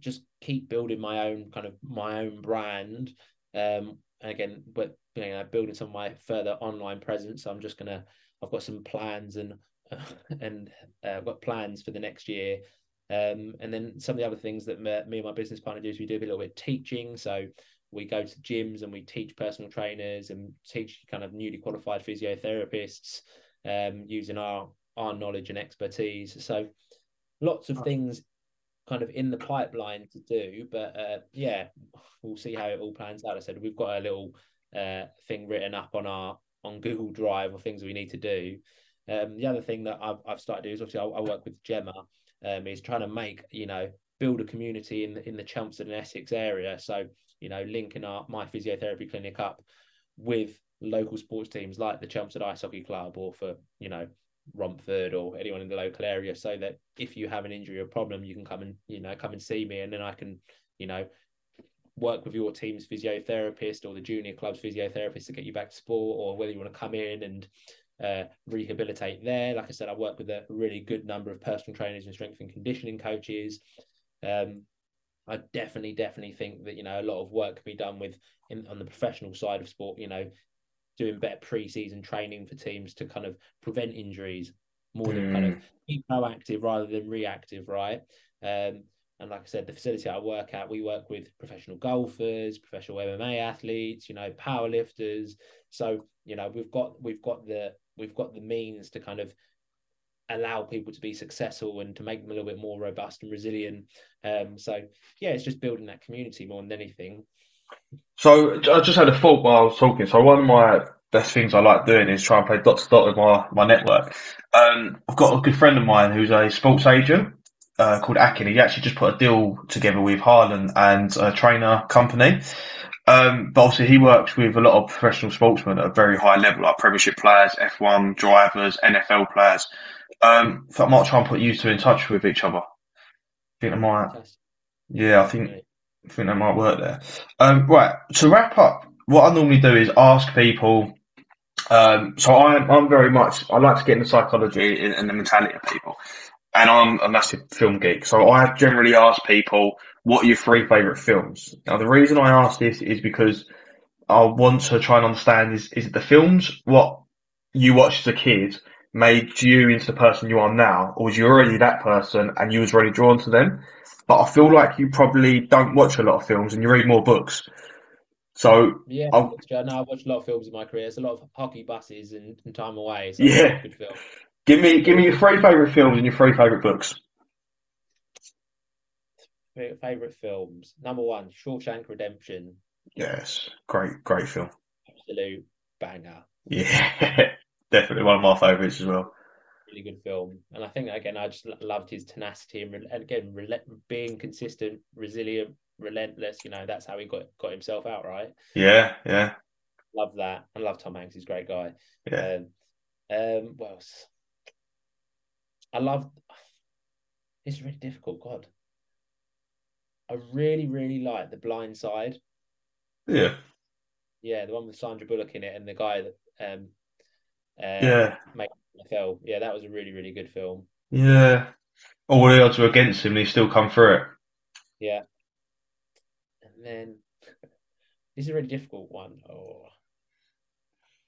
just keep building my own kind of my own brand. Um, and again but you know building some of my further online presence. So i'm just gonna i've got some plans and <laughs> and uh, got plans for the next year. Um, and then some of the other things that me, me and my business partner do is we do a little bit of teaching. So we go to gyms and we teach personal trainers and teach kind of newly qualified physiotherapists um, using our our knowledge and expertise. So lots of things kind of in the pipeline to do, but uh, yeah, we'll see how it all plans out. I said we've got a little uh, thing written up on our on Google Drive of things we need to do. Um, the other thing that I've, I've started to do is obviously I, I work with Gemma, um, is trying to make you know build a community in the, in the Chelmsford and Essex area. So you know linking up my physiotherapy clinic up with local sports teams like the Chelmsford Ice Hockey Club or for you know Romford or anyone in the local area, so that if you have an injury or problem, you can come and you know come and see me, and then I can you know work with your team's physiotherapist or the junior club's physiotherapist to get you back to sport, or whether you want to come in and uh, rehabilitate there. Like I said, I work with a really good number of personal trainers and strength and conditioning coaches. Um, I definitely, definitely think that you know a lot of work can be done with in, on the professional side of sport. You know, doing better pre-season training for teams to kind of prevent injuries more than kind of mm. be proactive rather than reactive, right? Um, and like I said, the facility I work at, we work with professional golfers, professional MMA athletes, you know, powerlifters. So you know, we've got we've got the we've got the means to kind of allow people to be successful and to make them a little bit more robust and resilient. Um, so yeah, it's just building that community more than anything. So I just had a thought while I was talking. So one of my best things I like doing is try and play dot to dot with my, my network. Um, I've got a good friend of mine who's a sports agent uh, called Akin. He actually just put a deal together with Harlan and a trainer company. Um, but obviously he works with a lot of professional sportsmen at a very high level, like Premiership players, F1 drivers, NFL players. Um, so I might try and put you two in touch with each other. I think I might. Yeah, I think I think that might work there. Um, right. To wrap up, what I normally do is ask people. Um, so I'm I'm very much I like to get into psychology and, and the mentality of people, and I'm a massive film geek. So I generally ask people what are your three favourite films? Now, the reason I ask this is because I want to try and understand is, is it the films, what you watched as a kid, made you into the person you are now, or was you already that person and you was already drawn to them? But I feel like you probably don't watch a lot of films and you read more books. So yeah, I'll, no, I've watched a lot of films in my career. It's a lot of hockey buses and, and time away. So yeah, give me give me your three favorite films and your three favorite books favorite films. Number one, Shawshank Redemption. Yes, great, great film. Absolute banger. Yeah, <laughs> definitely one of my favorites as well. Really good film, and I think again, I just loved his tenacity and, and again, being consistent, resilient, relentless. You know, that's how he got got himself out, right? Yeah, yeah. Love that. I love Tom Hanks. He's a great guy. Yeah. Um, um, what else? I love. It's really difficult. God, I really, really like The Blind Side. Yeah. Yeah, the one with Sandra Bullock in it and the guy that um uh, yeah NFL. Yeah, that was a really, really good film. Yeah. All the odds were against him and he still come through it. Yeah. And then this is a really difficult one. Oh.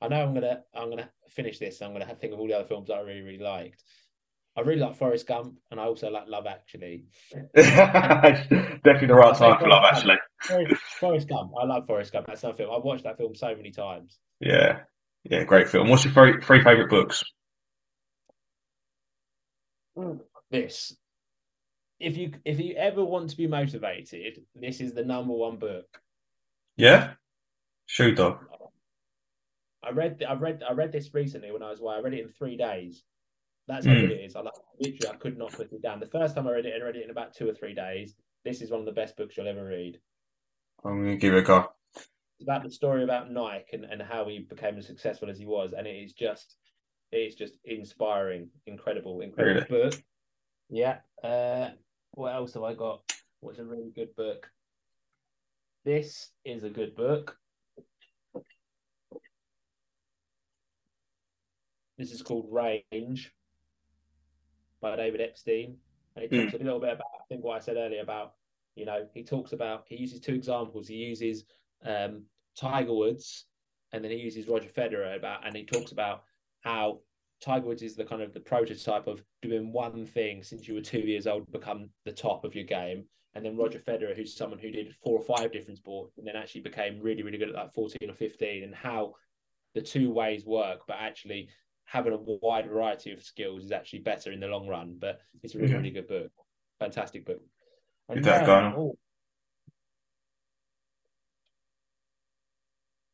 I know I'm gonna I'm gonna finish this. I'm gonna think of all the other films that I really, really liked. I really like Forrest Gump, and I also like Love Actually. <laughs> Definitely the right time for Love Actually. Forrest Gump, I love Forrest Gump. That's film. I've watched that film so many times. Yeah, yeah, great film. What's your three, three favorite books? This, if you if you ever want to be motivated, this is the number one book. Yeah, Shoe Dog. I read I read I read this recently when I was away. I read it in three days. That's how mm. good it is. I like literally I could not put it down. The first time I read it, I read it in about two or three days. This is one of the best books you'll ever read. I'm gonna give it a go. About the story about Nike and, and how he became as successful as he was, and it is just it's just inspiring, incredible, incredible really? book. Yeah. Uh, what else have I got? What's a really good book? This is a good book. This is called Range by David Epstein, and it talks mm. a little bit about I think what I said earlier about you know he talks about he uses two examples. He uses um, Tiger Woods, and then he uses Roger Federer about, and he talks about how Tiger Woods is the kind of the prototype of doing one thing since you were two years old become the top of your game. And then Roger Federer, who's someone who did four or five different sports and then actually became really, really good at like 14 or 15, and how the two ways work, but actually having a wide variety of skills is actually better in the long run. But it's a really, Yeah. really good book, fantastic book. And that then- going on. oh,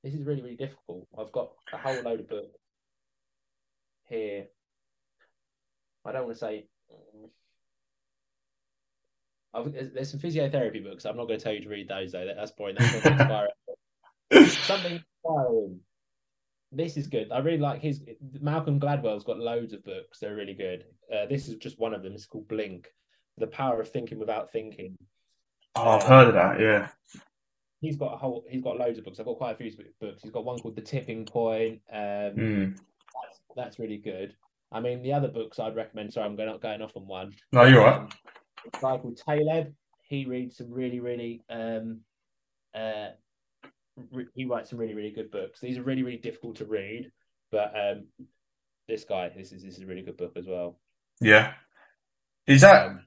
this is really, really difficult. I've got a whole load of books here. I don't want to say. mm, I've, there's, some physiotherapy books. I'm not going to tell you to read those though. That- That's boring. That's not inspiring. <laughs> Something inspiring. This is good. I really like his. Malcolm Gladwell's got loads of books. They're really good. Uh, this is just one of them. It's called Blink: The Power of Thinking Without Thinking. Oh, I've heard of that. Yeah. He's got a whole. He's got loads of books. I've got quite a few books. He's got one called The Tipping Point. Um, Mm. that's, that's really good. I mean, the other books I'd recommend. Sorry, I'm going going off on one. No, you're right. Um, a guy called Taleb. He reads some really, really. Um, uh, re- he writes some really, really good books. These are really, really difficult to read, but um, this guy, this is this is a really good book as well. Yeah. Is that Um,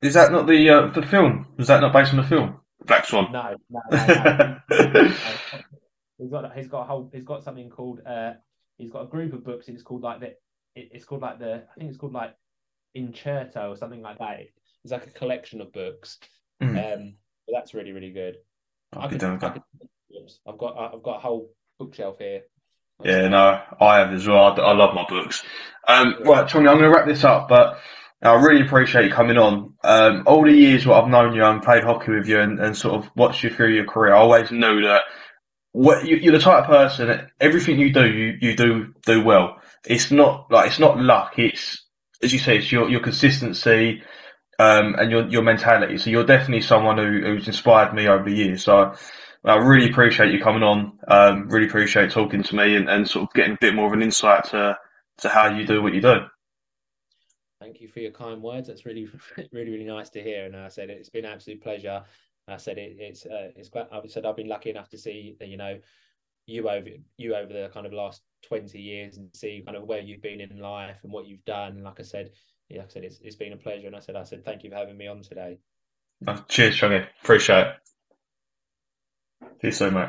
is that not the uh, the film? Was that not based on the film? Black Swan. no, no, no, no. <laughs> he's got he's got a whole he's got something called uh he's got a group of books. It's called like the it, it's called like the I think it's called like Incerto or something like that. It's like a collection of books. Mm. Um, but that's really really good. I'll be down with that. I've got I've got a whole bookshelf here. Yeah, no, I have as well. I, I love my books. Um, right, Tony, I'm going to wrap this up, but I really appreciate you coming on. Um, all the years what I've known you and played hockey with you and, and sort of watched you through your career, I always knew that what you, you're the type of person that everything you do, you, you do do well. It's not like it's not luck. It's as you say, it's your your consistency um, and your your mentality. So you're definitely someone who, who's inspired me over the years. So I really appreciate you coming on. Um, really appreciate talking to me and, and sort of getting a bit more of an insight to to how you do what you do. Thank you for your kind words. That's really, <laughs> really, really nice to hear. And I said it's been an absolute pleasure. I said it, it's uh, it's glad. I've said I've been lucky enough to see you know you over you over the kind of last twenty years and see kind of where you've been in life and what you've done. And like I said, yeah, like I said it's it's been a pleasure. And I said I said thank you for having me on today. Uh, cheers, Johnny. Appreciate it. See you soon, mate.